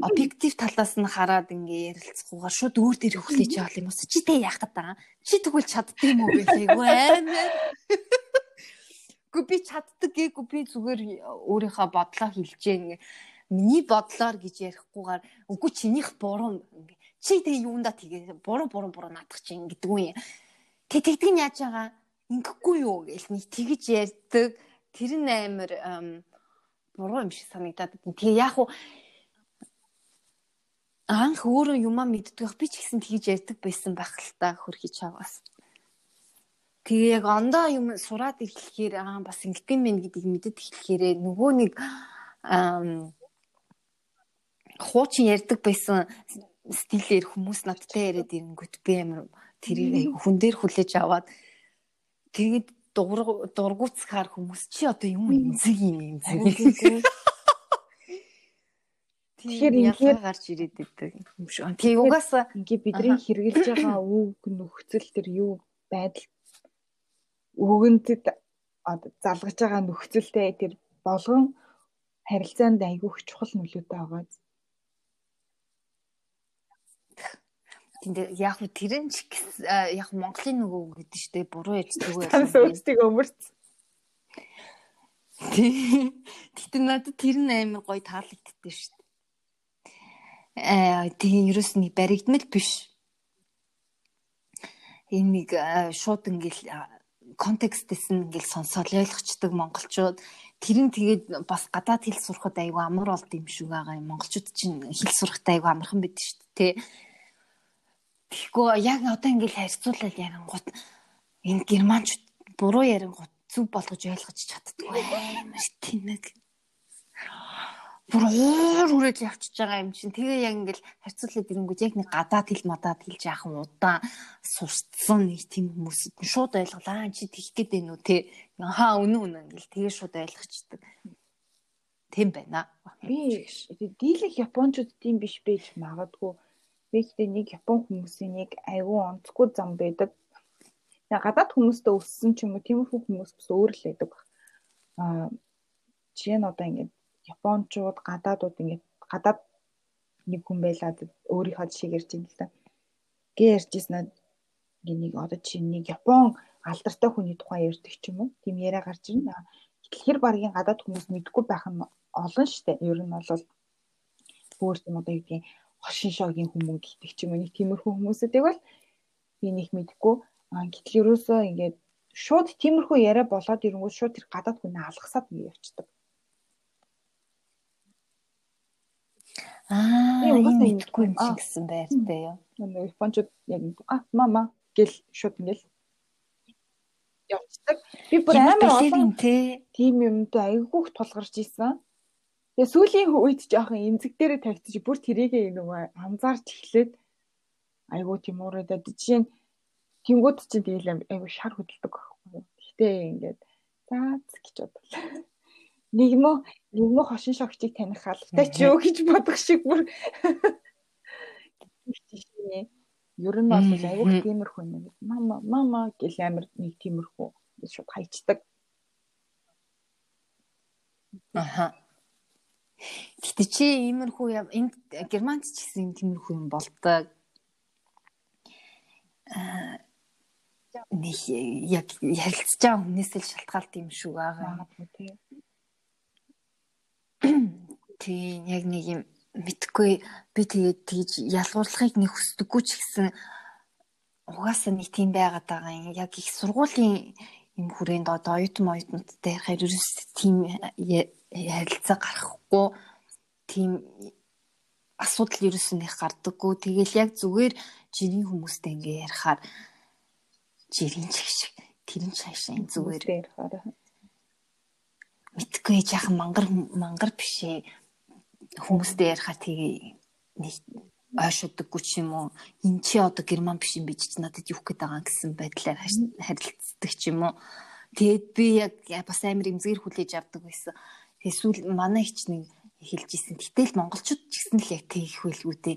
объектив талаас нь хараад ингээ ярилцахгүйгээр шууд өөр дээр хөглөж явал юм уу чи тэ яах гээд байгаа чи тэгвэл чаддсан юм уу гэлээгүй амар Гү би чаддаг гээгүй би зүгээр өөрийнхөө бодлоо хэлжээ. Ингээ миний бодлоор гэж ярихгүйгээр үгүй чинийх буруу чи тэг юунда тэгээ буруу буруу буруу наадах чинь гэдэг үү тэг тэгдэг нь яаж байгаа ингэхгүй юу гэл нэг тэгж ярьдаг тэр нь амар буруу юм шиг санагдаад байна. Тэгээ яг уу анх өөрөө юмаа мэддэг би ч гэсэн тэгж ярьдаг байсан байх л та хөрхий чаваас. Тэгээ яг ондоо юм сураад эхлэхээр аа бас ингэх юм гэдгийг мэдээд эхлэхээрээ нөгөө нэг хуучин ярьдаг байсан стилээр хүмүүс надтай яриад ирэнгүүт би амар тэрийг хүн дээр хүлээж аваад тэгээд дургуцхаар хүмүүс чи одоо юм эмзэг юм эмзэг. Тэгэхээр ингээд гарч ирээд идэг юм шиг. Тэг угаасаа ингээд бидний хэрэгжилж байгаа үг нөхцөл төр юу байдал үгэнтэд залгаж байгаа нөхцөлтэй тэр болгон харилцаанд айгүй их чухал нөлөөтэй байгаа. Тэнд яг хөө тэрэн ч гэс- а, яг Монголын нөгөө гэдэг штэ буруу ярьдаг байх. Танаас өөрсдөө өмөрц. Гэтэ надад тэр нь амар гоё таалагддээ штэ. Аа тийм ерөөс нэг баригдмал биш. Энэ нэг аа, шууд ингээл аа, контекстээс нь ингээл сонсоод ойлгочдөг монголчууд тэр нь тэгээд бас гадаад хэл сурахад айгүй амар болд юм шиг байгаа юм. Монголчууд чинь хэл сурахтаа айгүй амархан байдаг шүү дээ. Тэ. Тэгэхгүй яг одоо ингээл харьцуулаад ярангууд энэ германч буруу ярингууд зүг болгож ойлгож чаддгүй амар тэнэг. Бүр уур үрэл явчихж байгаа юм чинь. Тэгээ яг ингээл харьцуулаад ирэнгүүт яг нэг гадаад хэл мадаад хэлж яахан удаан сурцсан нэг тийм хүмүүс шууд ойлголаа чи тэгэх гээд байна уу те. Хаа үнэн үнэн ингээл тэгээ шууд ойлгочдөг. Тэм байна. Би дийлэх японочууд тийм биш байж магадгүй. Ихтэй нэг япон хүмүүсийн нэг айгүй онцгүй зам байдаг. Гадаад хүмүүстэй өссөн ч юм уу тиймэрхүү хүмүүс бас өөр л байдаг. Аа жишээ нь одоо ингээд японочууд гадаадууд ингээд гадаад нэг хүн байлаа өөрийнхөө жишээг ярьж байна л да. Гэ ярьжсэн нэг одоо чинь нэг япон алдартай хүний тухай ярьдаг ч юм уу. Тийм яриа гарч ирнэ. Гэтэл хэр багийн гадаад хүмүүс мэдгүй байх нь олон штэ. Ер нь бол өөр юм одоо юу гэдгийг хошин шогийн хүмүүс гэдэг ч юм уу нэг тиймэрхүү хүмүүсүүдийг бол би нэг мэдгүй. Гэтэл ерөөсөө ингээд шууд тиймэрхүү яриа болоод ирэнгүүт шууд тэр гадаад хүнээ алгасаад ингэ явчихдаг. Аа, мэдгүй юм шиг гэсэн байртай юу. Нөгөө японочууд яг а мама гэл шууд ингээл явцдаг. Би бүр амар олон тийм юмтай айгүйх тулгарч исэн. Тэгээ сүүлийн үед жоохон эмзэг дээрээ тавьчих бүр тэрийгээ нөгөө анзаарч эхлээд айгуу тийм уурайдаад жишээ нь тэнгууд чинь тэгээл айгуу шар хөдөлдөг байхгүй юу. Гэтэ ингээд заа гэж бодлоо. Нэг мө нэг мө хошин шогчийг таних албатай ч юу гэж бодох шиг бүр жишээ. Ер нь бол Мгм. айгуух тиймэрхүү нэг мама мама гэл амар нэг тиймэрхүү шууд хайчдаг. Аха. Гэтэ чи иймэрхүү яв энд германч ч гэсэн тиймэрхүү юм болдог. Аа нэг яг ярилцж байгаа хүнээс л шалтгаалт юм шүү байгаа. Тийм яг нэг юм мэдхгүй би тэгээд тэгж ялгуурлахыг нэг хүсдэггүй ч гэсэн угаасаа нэг тийм байгаад байгаа юм. Яг их сургуулийн юм хүрээнд одоо оюутан оюутнуудтай ярихаар ерөөс тийм ярилцаа гарахгүй тийм асуудал ерөөс нь их гардаггүй. Тэгэл яг зүгээр жирийн хүмүүстэй ингээ ярихаар жирийн чиг шиг тэрэн цаашаа энэ зүгээр мэдхгүй яахан мангар мангар бишээ хүмүүстэй ярихаар тэгээ нэг ойшодоггүй ч юм уу. Эн чи одоо герман биш юм бич надад юу гээд байгаа гэсэн байдлаар харилцдаг ч юм уу. Тэгээд би яг бас амар эмзгэр хүлээж авдаг байсан. Эсвэл манай хич нэг хэлж исэн гэтэл монголчууд ч гэсэн л яг тэгэх байлгүй те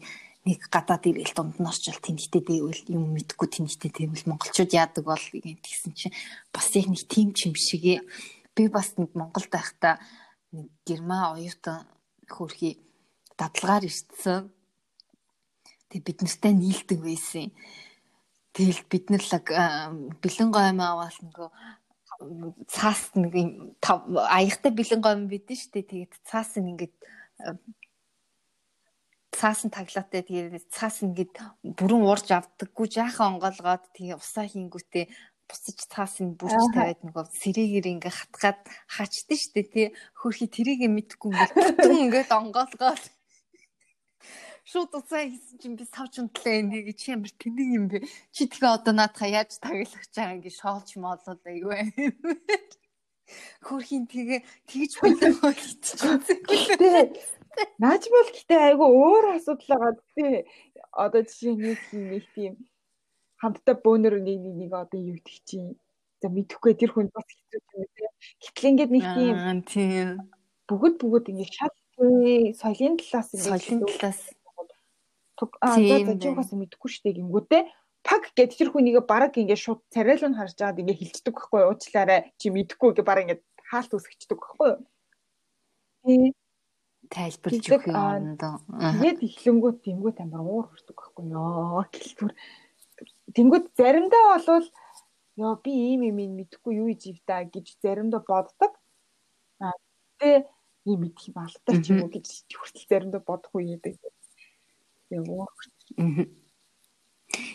нэг гадаад ирэл дунд нь орчвол тэнхтэй дэвэл юм мэдгүй тэнхтэй дэвэл монголчууд яадаг бол гэсэн чинь бас яг нэг тийм ч юм шигээ би бас нэг Монголд байхдаа нэг герман оюутан хөрхи дадлагаар ирсэн. Тэг бид нартай нийлдэг байсан. Тэгэл бид нар л бэлэн гойм аваад нөгөө цаас нэг юм аягтай бэлэн гойм бидэн штэ. Тэгээд цаас нь ингээд аа, цаас нь таглаатай. Тэгээд цаас нь ингээд бүрэн уурж авдаггүй. Жаахан онгоолгоод тэгээ усаа хийнгүүтээ буцаж цаас нь бүрж тавиад нөгөө сэрээгээр ингээ хатгаад хаачдаг штэ тий. Хөрхи тэрийг мэдхгүй ингээ бүтэн ингээд онгоолгоод шууд уцаа хийсэн чинь би савч унтлаа энийг чи ямар тэнэг юм бэ чи тэгээ одоо наадхаа яаж таглах чаа ингээ шоолж моолол аюу хөрхийн тэгээ тэгж болчихсон Гэтэ наач бол гэтээ айгу өөр асуудал байгаа тий. Одоо жишээ нэг тийм нэг тийм хамтдаа бөөнөр нэг нэг нэг одоо юу гэдэг чинь. За мэдхгүй тэр хүн бас хэцүү юм тий. Гэтэл ингээд нэг тийм бүгд бүгд ингээд шал соёлын талаас ингээд соёлын талаас аа за Тийм за байна. чи угаас мэдгүй штэ гингүүтээ паг гэд тэр хүнийг баг ингээд шууд царайлан харж байгаад ингээд хилчдэг байхгүй уучлаарай чи мэдгүй гэ баг ингээд хаалт үсгчдэг байхгүй? Тий. тайлбарч Тэгдэг, өгөх юм аа, оронд. Тэгээд эхлэнгүүт тэнгүүт амар уур хүрдэг байхгүй ёо. Гэлбэр. Тэнгүүт заримдаа болвол ёо би ийм юм ин мэдэхгүй юу ижив та гэж заримдаа боддог. Аа тэгээ ийм мэдх юм алтай ч юм уу гэж хүртэл заримдаа бодох үе уур.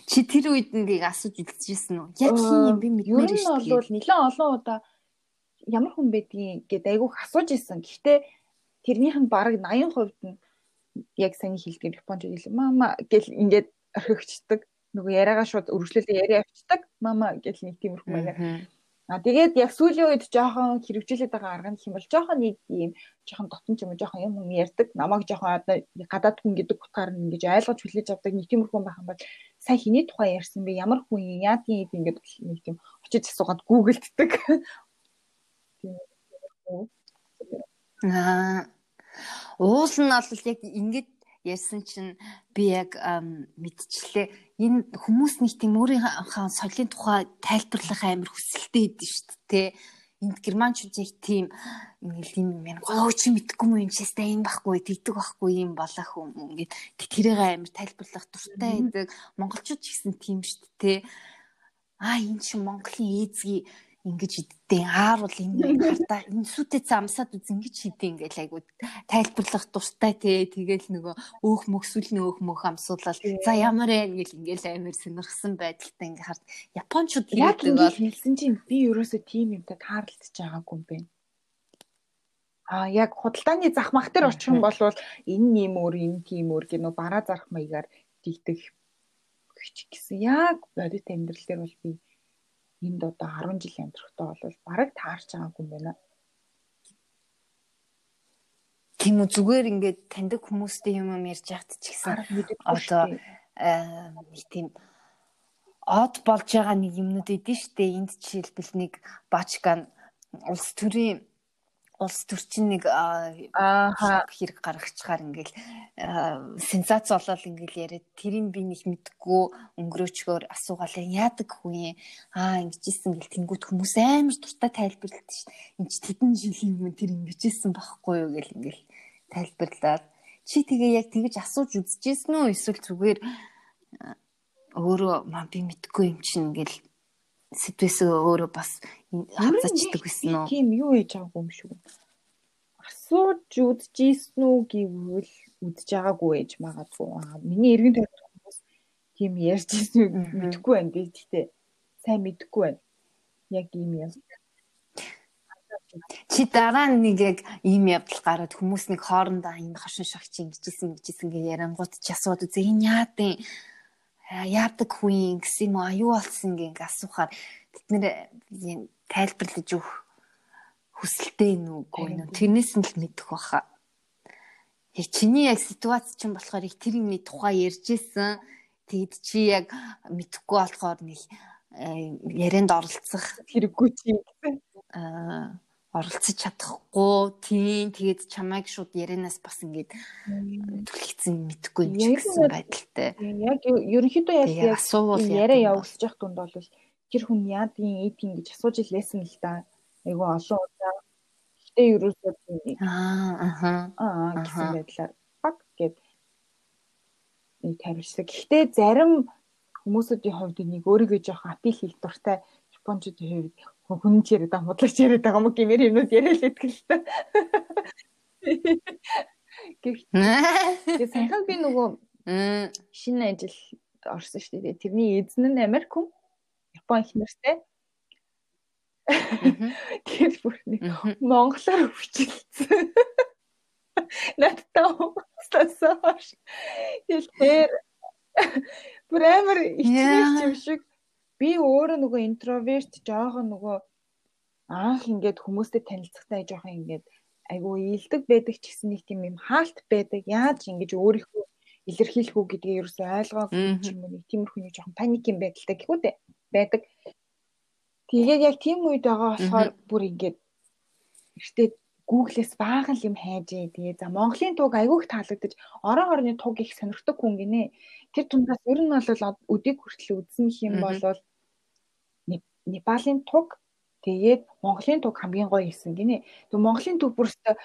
Чи тэр үед нэг асууж үзчихсэн үү? Яг хин юм би Ер мэднээр нь шүү бол нэлээд олон удаа ямар хүн байдгийг гээд айгүйх асууж исэн. Гэхдээ тэрнийх нь бараг 80% нь яг саний хэлдгээр Японч хэлээ. Мама гэл ингээд орхигчдаг. Нөгөө яриагаа шууд өргөжлөлтөд яриа авчдаг. Мама гэл нэг тиймэрхүү маягаар. А тэгээд яг сүүлийн үед жоохон хэрэгжүүлээд байгаа арга нь хэм бол жоохон нэг юм жоохон дотн ч юм уу жоохон юм юм ярьдаг. Намайг жоохон одоо гадаад хүн гэдэг утгаар нь ингэж ойлгож хүлээж авдаг нэг тиймэрхүү байх юм бол сая хиний тухай ярьсан бэ? Ямар хүн юм? Яадын ийм ингээд нэг тийм очиж асуугаад гуглддаг. Аа. Уул нь бол яг ингэж ярьсан чинь би яг мэдчихлээ. Энэ хүмүүс нэг тийм өөрийнхөө соёлын тухай тайлбарлах амар хүсэлтэй идэв шүү дээ. Энд германчууд яг тийм ингээл юм юм гоо чи мэдгүй юм сте юм байхгүй тэгдэг байхгүй юм болох юм ингээд тэрийг амар тайлбарлах дуртай байдаг. Монголчууд ч гэсэн тийм шүү дээ. Аа энэ чинь Монголын эзги ингэж иддэг аар бол энэ хартаа энэ сүтээ замсаад үз ингэж хийдэг ингээл айгу тайлбарлах дуртай те. Тэгэл нөгөө өөх мөксүлний өөх мөх амсуулаад за ямар ээ ингээл ингээл амар сонирхсан байдалтай ингээ хард. Японочууд Яг хийдэг бол хэлсэн чинь би ерөөсөө тийм юмтай таарлаж байгаагүй юм байна. А яг худалдааны зах мах дээр очих юм бол энэ юм өөр энэ тийм өөр гэх нөө бараа зарах маягаар дийдэг ч гэсэн. Яг бодит амьдрал дээр бол би энд одоо 10 жил амьдрахтаа бол бараг таарч байгаагүй юм байна. тийм үү зүгээр ингээд таньдаг хүмүүстэй юм юм ярьж яхад ч гэсэн одоо аа, нэг тийм од болж байгаа нэг юмнууд идэв штэ энд жишээлбэл нэг бачкан улс төрийн улс төрчин нэг аа, Ааха. хэрэг гаргачихаар ингээл сенсац болол ингээл яриад тэрийг би нэг мэдгүй өнгөрөөчгөр асуугаал яадаг хүн аа ингэжсэн гэл тэнгууд хүмүүс амар дуртай тайлбарлалт дээ энэ ч тэдэн жилийн өмнө тэр ингэжсэн байхгүй юу? гэл ингээл тайлбарлаад. Чи тэгээ яг тэгэж асууж үзчихсэн үү? Эсвэл зүгээр өөрөө маа би мэдгүй юм чинь ингээл сэдвээсээ өөрөө бас хазаачдаг гэсэн үү Тийм юу хийж байгаагүй юм шүү. Асууж үдчихсэн үү гэвэл үдж байгаагүй ээж магадгүй. Миний эргэн тойрны хүмүүс тийм ярьж ирсэн үү мэдэхгүй байна. Гэхдээ сайн мэдэхгүй байна. Яг ийм юм. Чи дараа нэг яг ийм явдал гараад хүмүүс нэг хоорондоо энэ хошин шагч ингэжсэн ингэжсэн гэ ярангууд ч асууад үзээ энэ яадын аа, яадаг хүн гэсэн юм уу аюу болсон гэ ингээ асуухаар тэд нэр тайлбарлаж өгөх хүсэлтэй нүггүй нүү тэрнээс нь л мэдэх баха. Яг чиний яг ситуац чинь болохоор их тэр юмний тухай ярьжсэн тэгэд чи яг мэдхгүй болохоор нэг э, ярианд оролцох Хэрэггүй чи гэсэн. аа, оролцож чадахгүй тийм тэгээд чамайг шууд ярианаас бас ингээд түлхэгцэн мэдхгүй юм чи Яг гэсэн байдалтай. Яг ер- ерөнхийдөө яг асуувал яриа явуулж явах тунд бол тэр хүн яадын эдийн гэж асууж илээсэн л да. Айгу олон удаа. Гэтэ ерөөсөө Аа аа гэсэн байдлаар баг гэд нэг тавьчихсан. Гэхдээ зарим хүмүүсүүдийн хувьд нэг өөрийгөө жоох апил хийх дуртай японочдын хувьд хүн ч яриад байгаа худалч яриад байгаа юм гэмээр юмнууд яриад л та. Гэхдээ саяхан би нөгөө шинэ ажил орсон шүү дээ. Тэрний эзэн нь Америк хүн. Япон их нэртэй. Тэр бүр нэг монголоор өвчлөлцсөн. Надтай уусласан хоош. Тэгэхээр бүр амар ичнээс юм шиг би өөрөө нөгөө интроверт жоохон нөгөө анх ингээд хүмүүстэй танилцахтаа жоохон ингээд айгу ийдэг байдаг ч гэсэн нэг тийм юм хаалт байдаг. Яаж ингэж өөрийнхөө илэрхийлэх үү гэдгийг ерөөсөй ойлгоогүй юм нэг тиймэрхүү нэг жоохон паникийн байдалтай гэхүү дээ байдаг. Тэгээд яг тийм үед байгаа болохоор бүр ингээд ихтэй Google-с баахан юм хайж ээ. Тэгээ за Монголын туг айгүйх таалагдаж орон орны туг их сонирхдаг хүн гинэ. Тэр тундаас ер нь бол өдийг хүртэл үзсэн юм Мгм. Непалийн туг тэгээд Монголын туг хамгийн гоё хийсэн гинэ. Тэг Монголын туг бүрстэ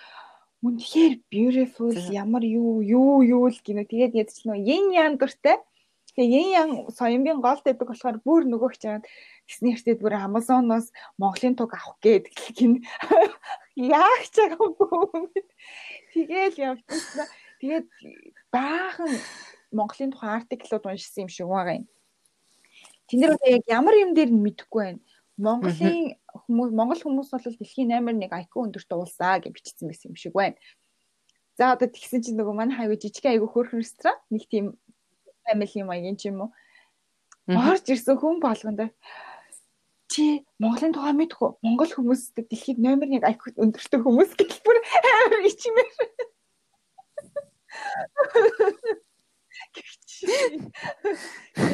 үнэхээр beautiful ямар юу юу юу л гинэ. Тэгээд ядч нөө yin yang дуртай. Тэгээ yin yang соёмгийн гол дэдэг болохоор бүр нөгөөх чагаад Тэснийхтэй бүр Amazon-оос Монголын туг авах гээд гин яах ч байгаагүй. Тэгээл явчихсан. Тэгээд баахан Монголын тухайн артиклууд уншсан юм шиг байгаа юм. Тэндэр одоо яг ямар юм дээр нь мэдэхгүй байна. Монголын хүмүүс Монгол хүмүүс бол дэлхийн номер 1 IQ өндөрт уулсаа гэж бичсэн байсан юм шиг байна. За одоо тэгсэн чинь нөгөө манай хайгуу жижиг айгу хөөрхөн ресторан нэг тийм family маягийн ч юм уу. Орж ирсэн хүн болгонд чи Монголын тухай мэдэх үү? Монгол хүмүүстэй дэлхийд номер 1 IQ өндөртэй хүмүүс гэж бүр амар ичмээр.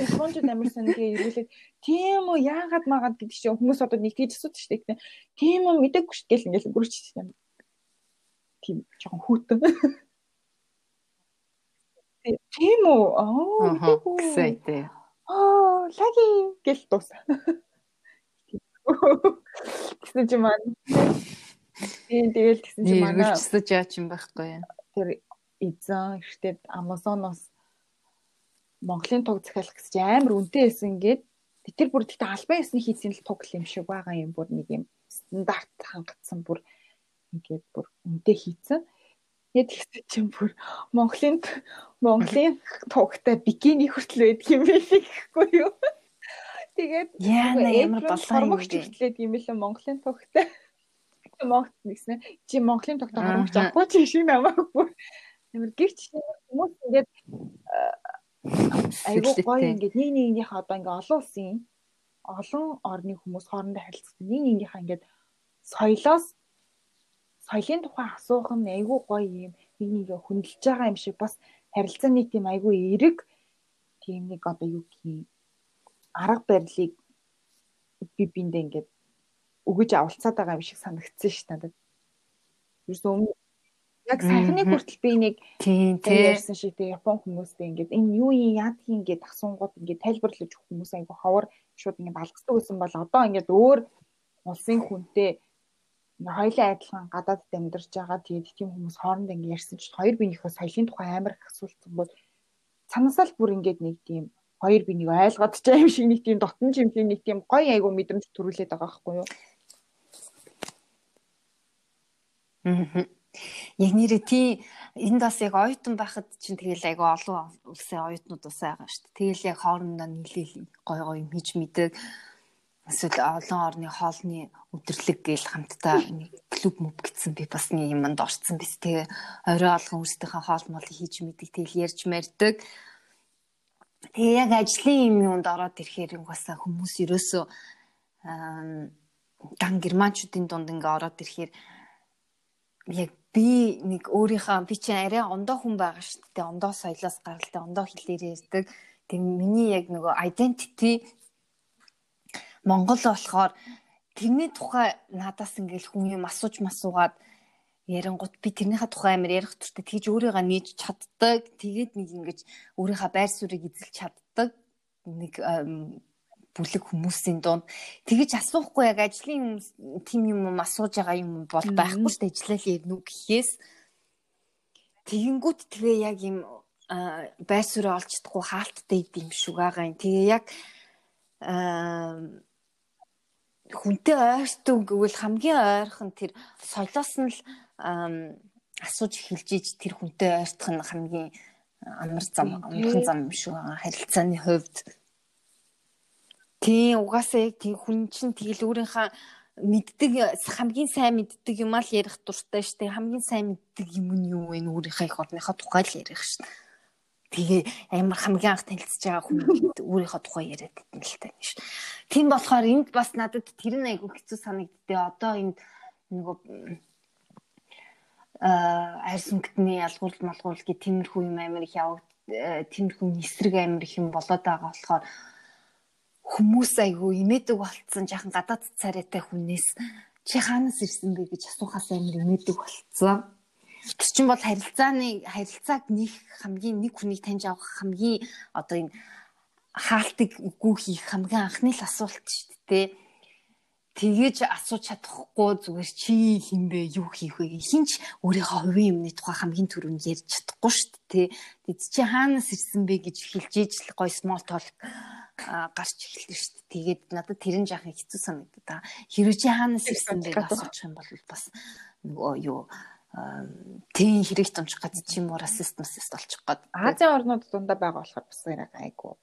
Японд амар сангийн ирүүлээд тийм үү яагаад магаад гэдэг чинь хүмүүс одоо нэг тийж асуудаг шүү дээ. Тийм үү мэдээгүй шүү дээ ингээл бүрч тийм. Тийм жоохон хүүтэн. Тийм үү аа гэсэн тийм. Аа лаги гэл дуусаа. Тэгсэн чи маань Тийм тэгэл тэгсэн чи манай үргэлжлэж яач юм байхгүй. Тэр эзэн ихтэй Amazon-оос Монголын туг захиалах гэж амар үнэтэй байсан гээд тэр бүр тэгтээ албан ёсны хийсэн л туг юм шиг байгаа юм бүр нэг юм стандарт хангацсан бүр ингээд бүр үнэтэй хийсэн. Яг тэгсэн чинь бүр Монголын Монголын тугтай бикини хүртэл байдаг юм биш гэхгүй юу? Тэгээд ямар болоо юм хүртлээд юм бэлээ Монголын тугтай. Монгол нэгснэ чи Монголын тугтай хормогч авахгүй чи шиг намаагүй. Ямар гэрч хүмүүс ингээд айгуу гоё ингээд нэг нэгнийхээ одоо ингээд олон улсын олон орны хүмүүс хоорондоо харилцдаг. Нэг нэгнийхээ ингээд соёлоос соёлын тухай асуух нь айгуу гоё юм. Нэг нэгээ хөндлөж байгаа юм шиг бас харилцааны тийм айгуу эерэг тийм нэг одоо юу гэх юм арга барилыг би биндээ ингээд өгөж авалцаад байгаа юм шиг санагдсан ш надад. Юусэн өмнө яг сайхныг хүртэл би нэг ярьсан шиг тийм Япон хүмүүстэй ингээд энэ юу юм яадгийг ингээд асуунгууд ингээд тайлбарлаж өгөх хүмүүс айгу ховор шууд ингээд алгасдаг байсан бол одоо ингээд өөр улсын хүнтэй хоёлаа адилхан гадаадд амьдарч байгаа тэгээд тийм хүмүүс хоорондоо ингээд ярьсан чинь хоёр биенийхөө соёлын тухай амар их асуултсан бол цанаасаа л бүр ингээд нэг тийм хоёр биенийг ойлгоод ч юм шиг нэг тийм дотн жимлийн нэг тийм гоё айгу мэдрэмж төрүүлээд байгаа байхгүй юу. Аа Яг нэрээ тий энд бас яг оюутан байхад чинь тэгэл айгу олон улсын оюутнууд бас байгаа шүү дээ. Тэгэл яг хоорондоо нийлээл гой гой юм хийж мэдэг. Эсвэл олон орны хоолны өдрлөг гээл хамтдаа нэг клуб мөв гэсэн би бас нэг юмд орцсон биз. Тэгээ орой алган өөрсдийнхээ хоол мол хийж мэдэг. Тэгэл ярьж мэрдэг. Тэгээ яг ажлын юм юунд ороод ирэхээр угаасаа хүмүүс ерөөсөө дан германчуудын дунд ингээ ороод ирэхээр яг би нэг өөрийнхөө би чинь арай ондоо хүн байгаа шүү дээ. Ондоо соёлоос гаралтай, ондоо хэлээр ярьдаг. Тэг миний яг нөгөө identity Монгол болохоор тэрний тухай надаас ингээл хүн юм асууж масуугаад ярингууд би тэрнийхээ тухай амар ярих төртөө тэгж өөрийгөө нээж чаддаг. Тэгээд нэг ингэж өөрийнхөө байр суурийг эзэлж чаддаг. Нэг бүлэг хүмүүсийн дунд тэгэж асуухгүй яг ажлын тим юм асууж байгаа юм бол байхгүй шүү дээ ажиллал уу гэхээс тэгэнгүүт тэгээ яг юм байр суурь олж чадахгүй хаалттай идэм шиг байгаа юм. Тэгээ яг хүнтэй ойртон гэвэл хамгийн ойрхон тэр соёлоос нь л асууж эхэлж иж тэр хүнтэй ойртох нь хамгийн амар зам амархан зам юм шиг байгаа. Харилцааны хувьд Тийм угаасаа яг тийм хүн чинь тэгэл өөрийнхөө мэддэг хамгийн сайн мэддэг юм аа л ярих дуртай штэ хамгийн сайн мэддэг юм нь юу вэ өөрийнхөө их орныхоо тухай л ярих штэ тэгээ амар хамгийн анх танилцж байгаа хүн өөрийнхөө тухай яриад идэв л тань шүү. Тийм болохоор энд бас надад тэр нь айгүй хэцүү санагддээ. Одоо энд нөгөө аа арьс өнгөтний ялгуурл малгуурл гэх тиймэрхүү юм амар их явагд тиймэрхүү эсрэг амар их юм болоод байгаа болохоор хүмүүс айгүй имээдэг болцсон жаахан гадаад царайтай хүнээс чи хаанаас ирсэн бэ гэж асуухаас амар имээдэг болцсон. Тэр чинь бол харилцааны харилцааг нэг хамгийн нэг хүнийг таньж авах хамгийн одоо энэ хаалтыг үгүй хийх хамгийн анхны л асуулт шүү дээ. тэгэж асууж чадахгүй зүгээр чи хинбэ юу хийх вэ хинч өөрийнхөө хувийн юмны тухай хамгийн түрүүнд ярьж чадахгүй шүү дээ тий чи хаанаас ирсэн бэ гэж хэлж ижил гой small talk гарч эхэлсэн шүү дээ. Тэгээд надад тэрэн жаахан хэцүү санагдаа хэрвээ чи хаанаас ирсэн бэ? Гэж асууж юм бол бас нөгөө юу тийм хэрэг томч гад чи юм уу расист масист болчих гээд. Азийн орнууд дундаа байгаа болохоор бас яг айгу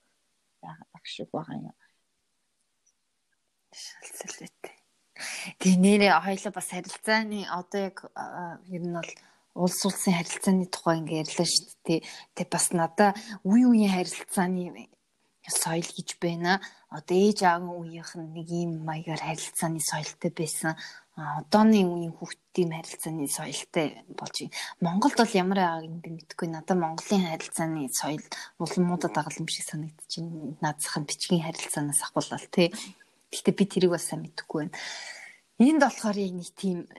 яагаад багш шиг байгаа юм. Шалцалтай. Тэгээ нэрээ хоёлоо бас харилцааны одоо яг ер нь бол улс улсын харилцааны тухай ингээ ярьлаа шүү дээ. Тэг бас надаа үе үеийн харилцааны соёл гэж байна. Одоо ээж аавын үеийнх нь нэг ийм маягаар харилцааны соёлтой байсан. Одооны үеийн хүүхдийн харилцааны соёлтой болж байна. Монголд бол ямар байгааг энэ мэдгүй. Надад Монголын харилцааны соёл улмуудад дагалан юм шиг санагдчихэв. Наадсах бичгийн харилцаанаас ахвал тий. Гэхдээ би тэрийг бас сайн мэдэхгүй байна. Энд болохоор яг нэг тийм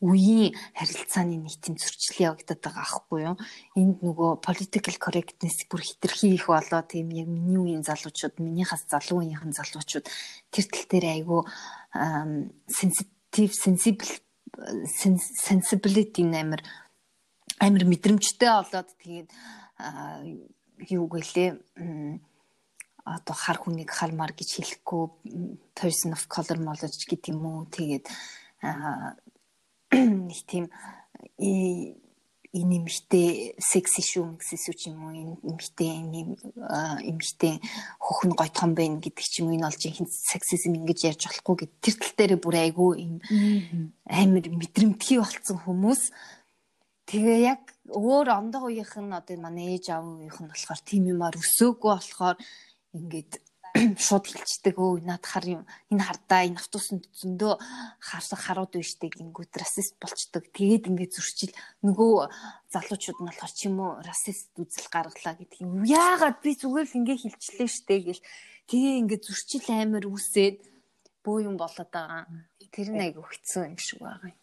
үеийн харилцааны нэг тийм зөрчил явагдаад байгаа аахгүй юу. Энд нөгөө political correctness бүр хитрхи их болоо тийм яг миний үеийн залуучууд, минийхээс залуу үеийнхэн залуучууд тэр тал дээр айгүй sensitive sensible sensibility нэмэр амир мэдрэмжтэй болоод тэгээд юу гэлээ одоо хар хүнийг халмаар гэж хэлэхгүй person of color молож гэдэг юм уу тэгээд нэг тийм энэ имхтэй секси шүү мэгсэс үү юм уу энэ имхтэй имхтэй хөхн гойтхон байна гэдэг ч юм уу энэ олж ихэнх сексизм ингэж ярьж болохгүй гэд тэр тал дээр бүр айгүй юм амар мэдрэмтгий болцсон хүмүүс. Тэгээ яг өөр ондоо үеийнх нь одоо манай ээж аав үеийнх нь болохоор тийм юмар өсөөгүй болохоор ингээд шууд хилчдэг өө над хар юм энэ хардаа энэ автобусанд зөндөө харсах харууд биш тэг ингүүт расист болчдөг. Тэгээд ингээд зөрчил нөгөө залуучууд нь болохоор ч юм уу расист үзэл гаргалаа гэдэг юм. Яагаад би зүгээр л ингээд хилчлээ штэ гэл. Тэгээ ингээд зөрчил амар үсээд бөө юм болоод байгаа. Тэр нь айгу хэцүү юм шиг байгаа юм.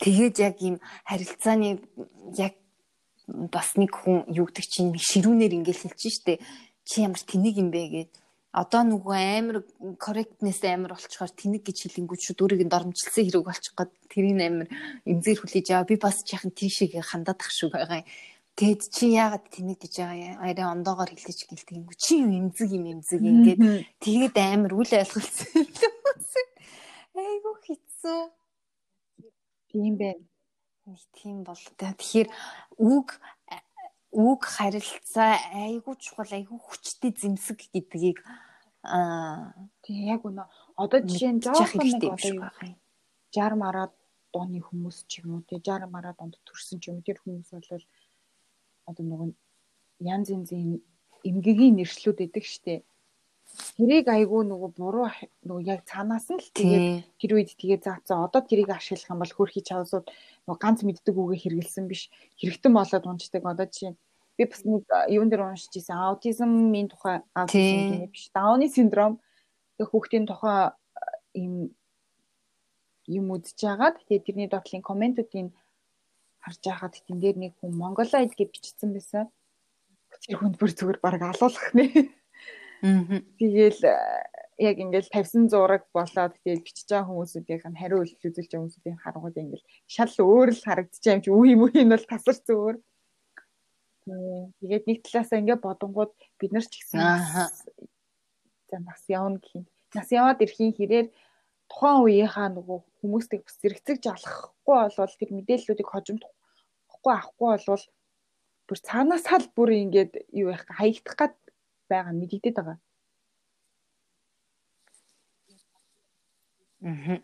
Тэгээд яг ийм харилцааны яг бас нэг хүн юу гэдэг чинь ширүүнээр ингээд хэлж штэ. Чи ямар тэнэг юм бэ гэд одоо нөгөө амар correctness амар болчихоор тэнэг гэж хэлэнгүүт шүүд өөрийг нь доромжилсан хэрэг болчих гээд тэрийг амар эмзэр хүлээж аваа би бас яхан тийшээ хандаад ах шүү байгаа юм. Тэгэд чи яагаад тэнэг гэж байгаа? Арай ондоогоор хэлдэж гэлтэнгүү чи юу эмзэг юм эмзэг ингээд тэгээд амар үл ойлголцсон. Айгу хэцүү. Тийм байна. Нэг тийм бол тэгэхээр үг үг харилцаа айгүй чухал айгүй хүчтэй зэмсэг гэдгийг аа тий яг үнэ. Одоо жишээ нь жоохон нэг одоо юу 60 мараад дооны хүмүүс ч юм уу тий 60 мараад донд төрсэн ч юм уу тэр хүмүүс бол одоо нөгөө янз янзын эмгэгийн нэршлүүд өгдөг штеп тэрийг айгүй нөгөө буруу нөгөө яг цаанаас нь л тэгээд тэр үед тэгээд заацсан одоо тэрийг ашиглах юм бол хөрхий чавсууд нөгөө ганц мэддэг үгээ хэрэгэлсэн биш. Хэрэгтэн болоод унцдаг одоо жишээ би бас нэг юун дээр уншиж ирсэн аутизмын тухай аутизм биш. Дауны синдром тэг хүүхдийн тухай юм юм байгаад тэгээд тэрний дотлын комментуудыг харж байхад тэн дээр нэг хүн монголоид гэж бичсэн байсан. Тэр хүнд бүр зүгээр баг алуулах нэ Тэгээл яг ингээл тавьсан зураг болоод тэгээд бичиж байгаа хүмүүсүүдийн хариу үйлдэл үзүүлж байгаа хүмүүсүүдийн харангууд ингээл шал өөр л харагдчих юм чи. Үе юм үе нь бол тасарч өөр. Тэгээд нэг талаасаа ингээд бодонгууд бид нар ч гэсэн за нас явна гэх юм. Нас яваад ирэхийн хэрээр тухайн үеийнхаа нөгөө хүмүүсийг бас зэрэгцэж алхахгүй болвол тэр мэдээллүүдийг хожимдохгүй авахгүй болвол бүр цаанаасаа л бүр ингээд юу яах хаягдах гад байгаа мэдэгдээд байгаа. Аа.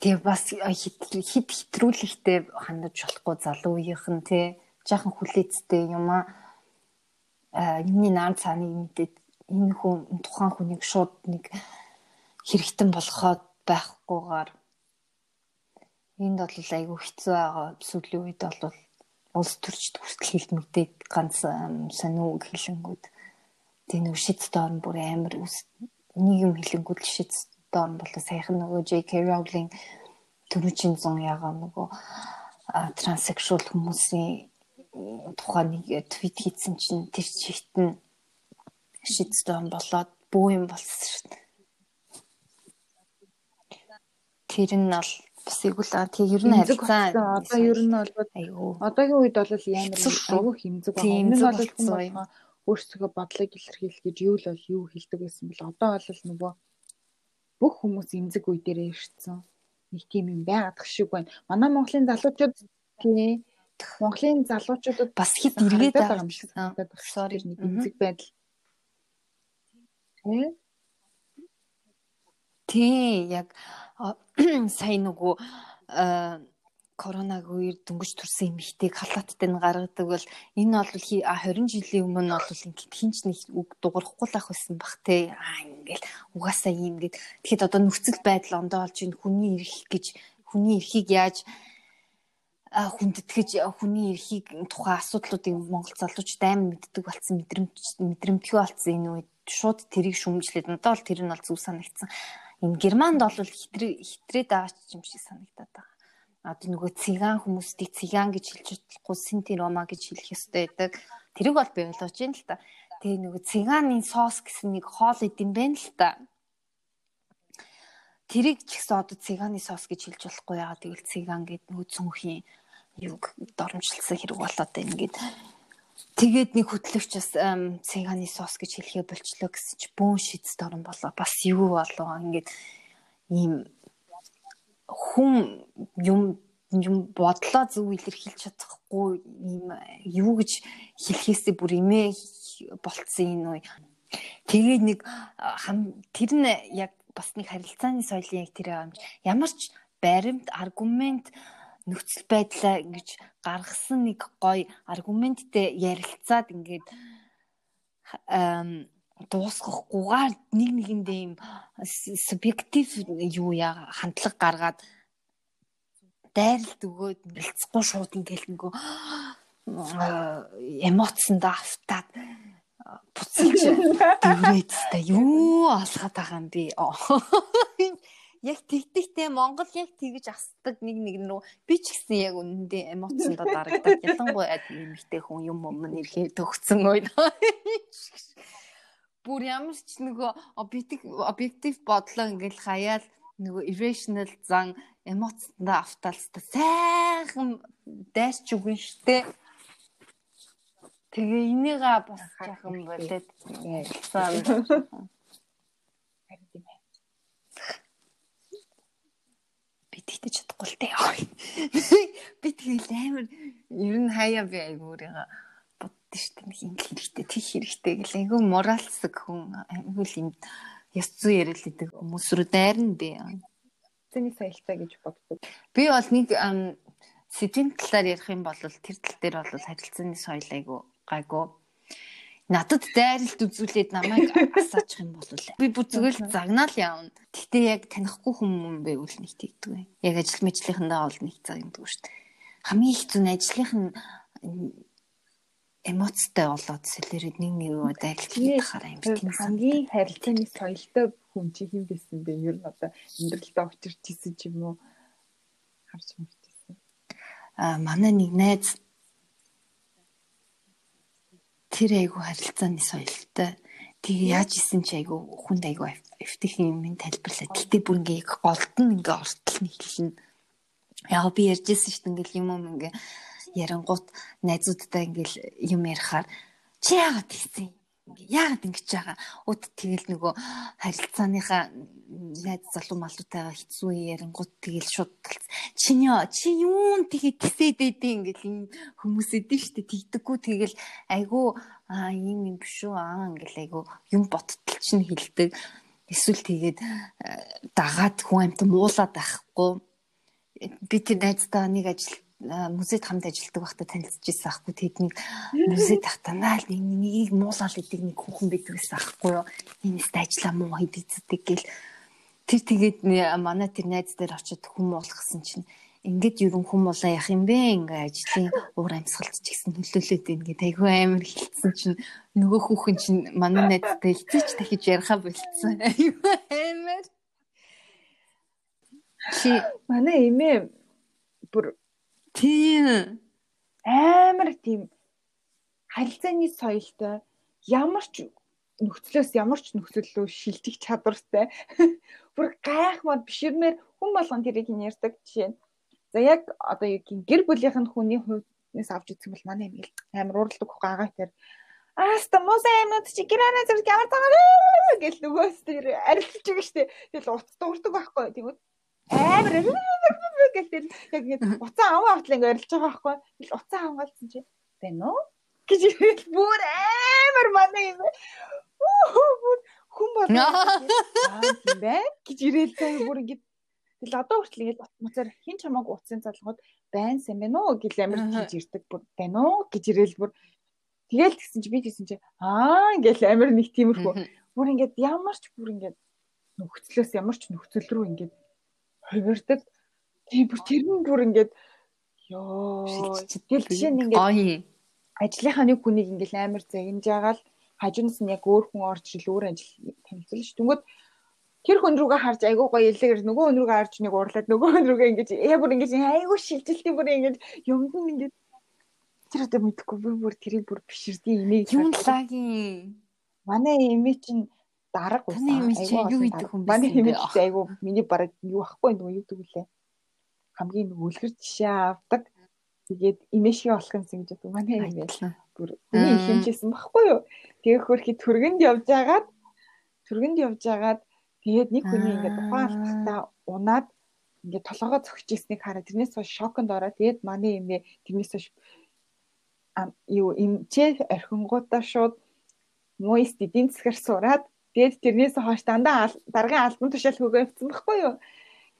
Тэгээ бас хит хитрүүлэхтэй хандаж болохгүй залуу үеийнх нь тий жаахан хүлээцтэй юм аа юмны наан цааныг мэдээд энэ хүн тухайн хүнийг шууд нэг хэрэгтэн болгоход байхгүйгээр энд бол айгүй хэцүү байгаа сүүлийн үед бол улс төрчд хүртэл хилмигдээд ганц сониу хэлэнгүүд тэг нэг шид доор бүр амар нийгэм хэлэнгүүд шид доор бол саяхан нөгөө JK Rowling төрөчийн зон ягаа нөгөө транссексуал хүмүүсийн тухайн нэг твит хийсэн чинь тэр чигт нь шидстон болоод бүү юм болсон шүү дээ. Тэр нь бол бас игүүл аа тий ер нь харилцаа. Одоо ер нь бол айгуу одоогийн үед бол шүү. айгүй хэмзэг байна. Нь хэмзэг бол өөрсдөө бодлыг илэрхийлэх гэж юу л бол юу хэлдэг байсан бэл одоо бол нөгөө бүх хүмүүс эмзэг үе дээр ирсэн. Нэг тийм юм байгаад шиг байна. Манай Монголын залуучууд тий Монголын залуучуудад бас хэд эргээд байгаа юм шиг санагдаад байна. Sorry. Нэг эмзэг байдал. Тий яг сая нөгөө коронаг үеэр дөнгөж төрсэн эмэгтэйг халааттай нь гаргадаг бол энэ бол хи- а, 20 жилийн өмнө бол ингээд хинч нэг үг дуурахгүй л ах байсан бах те аа ингээл угаасаа юм гэд тэгэхэд одоо нөхцөл байдал ондоо олж ийн хүний эрх гэж хүний эрхийг яаж хүндэтгэж хүний эрхийг тухайн асуудлуудыг Монгол залуучууд амар мэддэг болсон мэдрэмж мэдрэмтгий болсон энэ үед шууд тэрийг шүмжлээд надад бол тэр нь бол зүг санагдсан. Энэ Германд бол хитрээ хитрээд байгаа ч юм шиг санагдаад байгаа. Тэр нөгөө цыган хүмүүстийг цыган гэж хэлж чадахгүй синти рома гэж хэлэх ёстой байдаг. Тэрийг бол би ойлгож байна л та. Тэгээ нөгөө цыгааны соус гэсэн нэг хоол идэм байна л та. Тэрийг ч гэсэн одоо цыгааны соус гэж хэлж болохгүй яагаад гэвэл цыган гэдэг нөгөө цүнхийн юг доромжилсан хэрэг болоод байна ингээд тэгээд нэг хөтлөгч бас ам, цыгааны соус гэж хэлхээ болчлоо гэсэн чи бөөн шиц дорн болоо бас юу болоо ингээд ийм хүн юм юм бодлоо зөв илэрхийлж чадахгүй ийм юу гэж хэлхээсээ бүр имээ болцсон энэ үе Тэгээд нэг тэр нь яг бас нэг харилцааны соёлын яг тэр амж ямар ч баримт аргумент нөхцөл байдлаа ингэж гаргасан нэг гоё аргументтэй ярилцаад ингээд ам дуусгахгүйгээр нэг нэгэндээ юм субъектив юу яа хандлага гаргаад дайралт өгөөд бэлцэхгүй шууд ингээл нөгөө эмоцсонд автаад буцалж дэврээд та юу алхаад байгаа юм бэ? Яг тэгтэгтэй Монгол яг тэгж асдаг нэг нэг рүү. Би ч гэсэн яг үнэндээ эмоцсондоо дарагдаад ялангуяа ихтэй хүн юм юм нэрхээ төгцсөн үед бүр ямар ч нөгөө объектив объектив бодлоо ингээл хаяал нөгөө irrational зан эмоцсондоо автаалста сайхан дайрч үгэн штэ Тэгээ энийгээ бас жаахан болоод ээ. Би тэгтэж чадахгүй л дээ. Би тэгэл амар ер нь хаяа би айгуурыгаа боддоо штэ нэг юм хэрэгтэй тийх хэрэгтэй гэл айгүй моралсаг хүн айгүй л юм ёс зүй яриад л идэг хүмүүс рүү дайрна би. Зэний соёлтой гэж боддог. Би бол нэг сэдвийн талаар ярих юм бол тэр тал дээр бол харилцааны соёл айгүй гайгүй. Надад дайралт үзүүлээд намайг асаачих юм бол би бүр зүгээр л загнаал явна. Гэтэ яг танихгүй хүмүүс байвал нэг тэгдэг бай. Яг ажил мэжлийнхэндээ бол нэг цаг юмдаг шүү дээ. Хамгийн их зүн ажлынх нь эмоцтой болоод сэлэрэд нэг нэг юу дайралт хийх хараа юм тийм хамгийн харилцааны соёлтой хүн чи хэм байсан бэ? Ер нь одоо амьдралдаа учирч исэн ч юм уу? Харж мэдсэн. а манай нэг найз тэр айгу харилцааны соёлтой тэгээ яаж исэн чи айгу хүнд айгу эвтэх юм ин тайлбарлаа. Гэтэ бүр ингээ голд нь ингээ ортол нь хэлнэ. Яг би ярьжсэн шүү дээ ингээл юм юм ингээ ярангуут найзуудтай ингээл юм ярихаар чи яагаад тийсэн яагаад ингэж байгаа? Ууд тэгэл нөгөө харилцааныхаа найз залуу малуутайгаа хэцүү ярангуут тэгэл шууд. Чиний чи юун тэгээ тисээд байдیں۔ Ингээл юм хүмүүс эдэн штэ тэгдэггүй тэгэл айгу аа юм юм биш үү аа ингээл айгу юм боттол чинь хилдэг. Эсвэл тэгээд э, дагаад хүн амт муулаад байхгүй би тэр найзтайгаа нэг ажил музейд хамт ажилладаг байхдаа танилцчихсан аахгүй. Тэднийг музейд тахтанаа л нэг нэгийг муулаад идэг нэг хүүхэн байдаг гэсэн аахгүй юу? Энэст ажиллаа муу хийдэгцдэг гэл. Тэр тэгээд манай тэр найз дээр очиод хүм уулгасан чинь ингээд ерөн хүм уулаа яах юм бэ? Ингээ ажлын уур амьсгалт ч гэсэн нөлөөлөд ингээд айгүй амар хилцсэн чинь нөгөө хүүхэн чинь манай найзтай хизээч дахиж яриха болцсон. Айгүй амар. Чи Манай эмээ бүр тийм амар тийм харилцааны соёлтой ямар ч нөхцлөөс ямар ч нөхцөл рүү шилжих чадвартай. бүр гайхмаар биширмээр хүн болгон тэрийг ярьдаг жишээ. За яг одоо юу гин гэр бүлийнх нь хүний хувьнаас авч үзэх юм бол манай юм амар уурладаг хөх агаа тэр Аста юмнууд чи гэрэнэ зэрэг ямар цагаа гэл нөгөөс тэр арилж байгаа штэ. Тэгэл утас дуурдаг байхгүй. Тэгвэл амар гэл тэр яг ингэ уцаа аваа автлаа ингэ арилж байгаа байхгүй. Тэгэл уцаа авгаалсан чи байна уу? гэж бүр амар манай юм. Хүн бол тийм бай гэж ирэл цаа бүр ингэ Тэгэл одоо хүртэл ингэ муцаар хин чамааг утсын залгууд байнсан байна уу гэл амар хийж ирдэг бүр байна уу гэж ирэл бүр Тэгэл тэгсэн чи би тэгсэн чи аа ингээл амар нэг тиймэрхүү. Бүр ингээд ямар ч бүр ингээд нөхцлөөс ямар ч нөхцөл рүү ингээд хувирдаг. Тийм бүр тэр нь бүр ингээд ёо тэгэл жишээ нь ингээд ажлынхаа нэг хүнийг ингээл амар загинж агаал хажуунаас нь яг өөр хүн орж ил өөр ажил танилцуулж ш. Тэнгүүд тэр хүн рүүгээ харж айгуу гоё илээгээр нөгөө хүн рүүгээ харж нэг уурлаад нөгөө хүн рүүгээ ингэж яа бүр ингэж айгуу шилжилтийн бүр ингэж юмд нь ингэж Тэр одоо мэдхгүй би бүр тэрийг бүр биширдээ имийг юм лагийн манай эми чинь дарга байсан. Таны эми чинь юу хийдэг хүн бэ? Манай чинь айгу миний бараг юу ахгүй нөгөө юу гэвлээ. Хамгийн үлгэр жишээ авдаг. Тэгээд имэшиг болох юмсан гэж боддог. Манай эми бүр үний их хэмжээсэн баггүй юу? Тэгээ хөрхи түргэнд явж агаад түргэнд явж агаад тэгээд нэг хүний ингээд ухаан алдахтаа унаад ингээд толгоо зөгч ийснийг хараад тэрнээс хойш шоконд ороод тэгээд манай эмээ тэрнээс хойш юу эмчээ орхингуудаа шууд моист эдийн засгаар сураад тэгээд тэрнээс хойш дандаа даргын альбом тушаал хөгөө авсан байхгүй юу.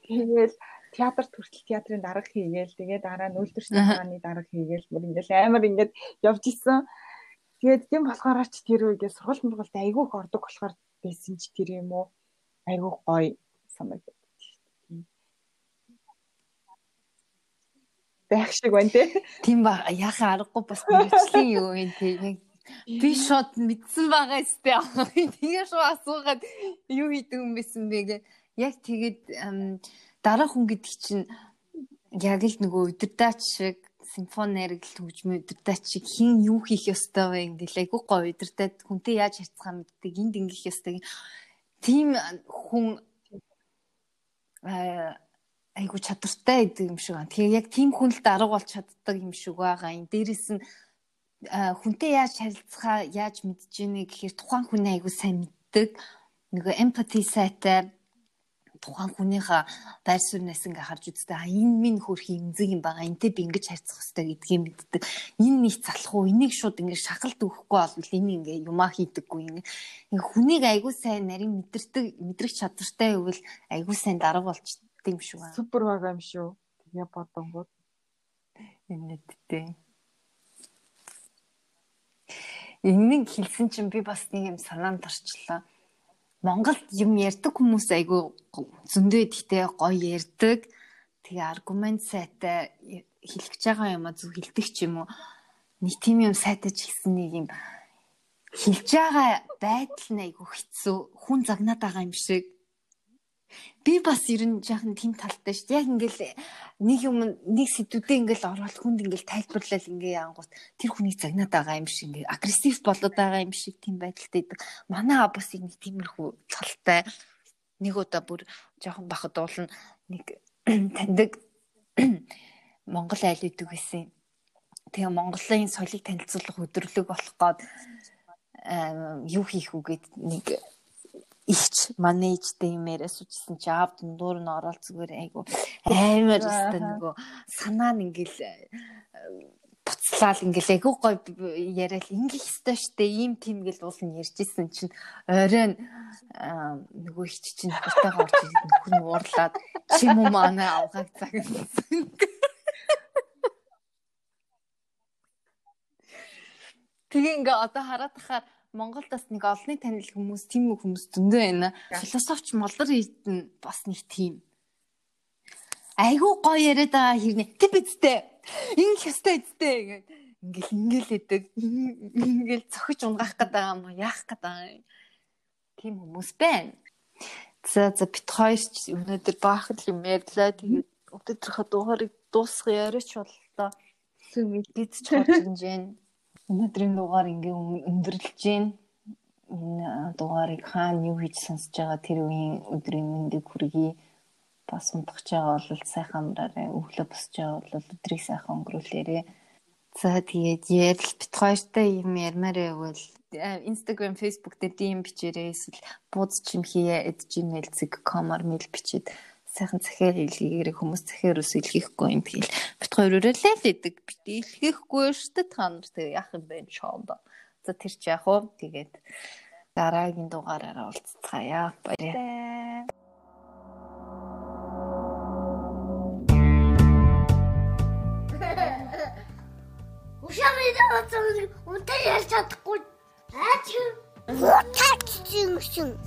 Тэгээд театр төртөл театрын дарга хийгээл тэгээд дараа нь үйлдвэрчний хааны дарга хийгээл бүр ингээл амар ингээд явж исэн. Тэгээд тийм болохоор ч тэр үегээ сургууль мургалд айгүйх ордог болохоор байсан ч тэр юм уу айгүйх гоё санагдав байх шиг байна те. Тийм ба яхаа аргагүй бас мэрэгчлийн юу юм те. Би шууд мэдсэн байгаа өстэй. Тэгээ шууд асуугаад юу хийдэг юм бэ гэ. Яг тэгээд дараа хүн гэдэг чинь яг л нөгөө өдөрдаач шиг симфонер гэл хөгжмөө өдөрдаач шиг хин юу хийх ёстой вэ ингээл айгүй гоё өдөрдөө хүнтэй яаж харьцахаа мэддэг энд ингэх ёстой. Тийм хүн айгу чадвартай гэдэг юм шиг байна. Тэгэхээр яг тийм хүн л дарга болж чаддаг юм шиг байгаа юм. Дээрэс нь хүнтэй яаж харилцахаа яаж мэдж ийнэ гэхээр тухайн хүний айгу сайн мэддэг. Нөгөө empathy сайтай тухайн хүнийхээ байр сууриас ингээ харж үзтээ а энэ минь хөрх имзэг юм байгаа энтэй би ингэж харьцах хэрэгтэй гэдгийг мэддэг энэ нэг залах уу энийг шууд ингээ шахалт өгөхгүй болвол энэ ингээ юмаа хийдэггүй ингээ хүнийг айгуу сайн нарийн мэдэрдэг мэдрэх чадвартай гэвэл айгуу сайн дарга болч юм шүү. Супер байгаа юм шүү. Тэгээ бодонгууд энэттэй. Энийг хэлсэн чинь би бас нэг юм санаанд орчлоо. Монголд юм ярьдаг хүмүүс айгүй зөндөө ихтэй гоё ярьдаг. Тэгээ аргумент сайтай хэлэх гэж байгаа юм а зүг хэлдэг ч юм уу. Тийм юм сайтай ч хэлсэн нэг юм хэлж байгаа байдал нь айгүй хэцүү. Хүн загнаад байгаа юм шиг би бас ер нь жаахан тийм талтай шүү дээ. Яг ингээл нэг юм нэг сэдвүүдээ ингээл ороод хүнд ингээл тайлбарлал ингээ яангуут тэр хүний загнаад байгаа юм шиг ингээ агрессив болоод байгаа юм шиг тийм байдалтай идэг. Манай абус нэг тиймэрхүү цалтай нэг удаа бүр жоохон бахад уулна нэг таньдаг Монгол айл идэг гэсэн. Тэгээ Монголын соёлыг танилцуулах өдрөлөг болох гээд юу хийх үгээд нэг ихч манежтэй юм яриа суучихсан чи аав дундуур нь ороод зүгээр айгу амар өстой нөгөө санаа нь ингээл э, буцлал ингээл айгу гой яриад ингээл өстой штэ ийм тийм гэл уул нь ярьжсэн чинь оройн нөгөө ихч чинь нөхөртэйгээ орж ирээд нөхөр нь уурлаад чи юм манай авгааг загнасан Тэгээ ингээ одоо хараад тахаар Монголд бас нэг олонний танил хүмүүс тийм хүмүүс зөндөө байна. Философч молдор хийдэн бас нэг тийм. Айгуу гоё яриад байгаа хэрнээ. Тэг бидтэй. Ингээл хөстэй эдтэй гэх. Ингээл ингээл эдэг. Ингээл цохиж унгаах гэдэг юм уу? Яах гэдэг юм. Тийм хүмүүс байна. За за бит хоёр ч өнөөдөр баахад юм ярьлаа. Тэгээд өдөртийнхөө дугаарыг дуусгах яриач боллоо. Бид ч хорж инжээ өнөөдрийн дугаар ингээ өндөрлж гээ. энэ дугаарыг хаана юу хийж сонсож байгаа тэр үеийн өдрийн мэндийг хүргэе. Бас унтах байгаа бол сайхан амраарай. Өглөө босч байгаа бол өдрийг сайхан өнгөрүүлээрэй. За тэгээд ярил бит хоёртай юм ярмаар байвал Instagram, Facebook дээр DM бичээрэй эсвэл бууз chimhie@gmail.com-оор мэйл бичээд сайхан захиар илгээгээрэй хүмүүс захиар ус илгээхгүй юм тэгэл бит хоёроо л идэг бит илгээхгүй шүү дээ та нар тэгээ яах юм бэ чонд. За тэр чи яах вэ? Тэгээд дараагийн дугаараараа уулзцаая. Баярлалаа. Ушаа мэдээ үнтэй ярьж чадахгүй. Аач. Утаач шин.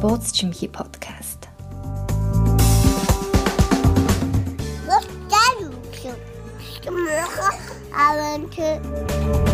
Бууз чимхи подкаст. 怎么喝？阿文吃。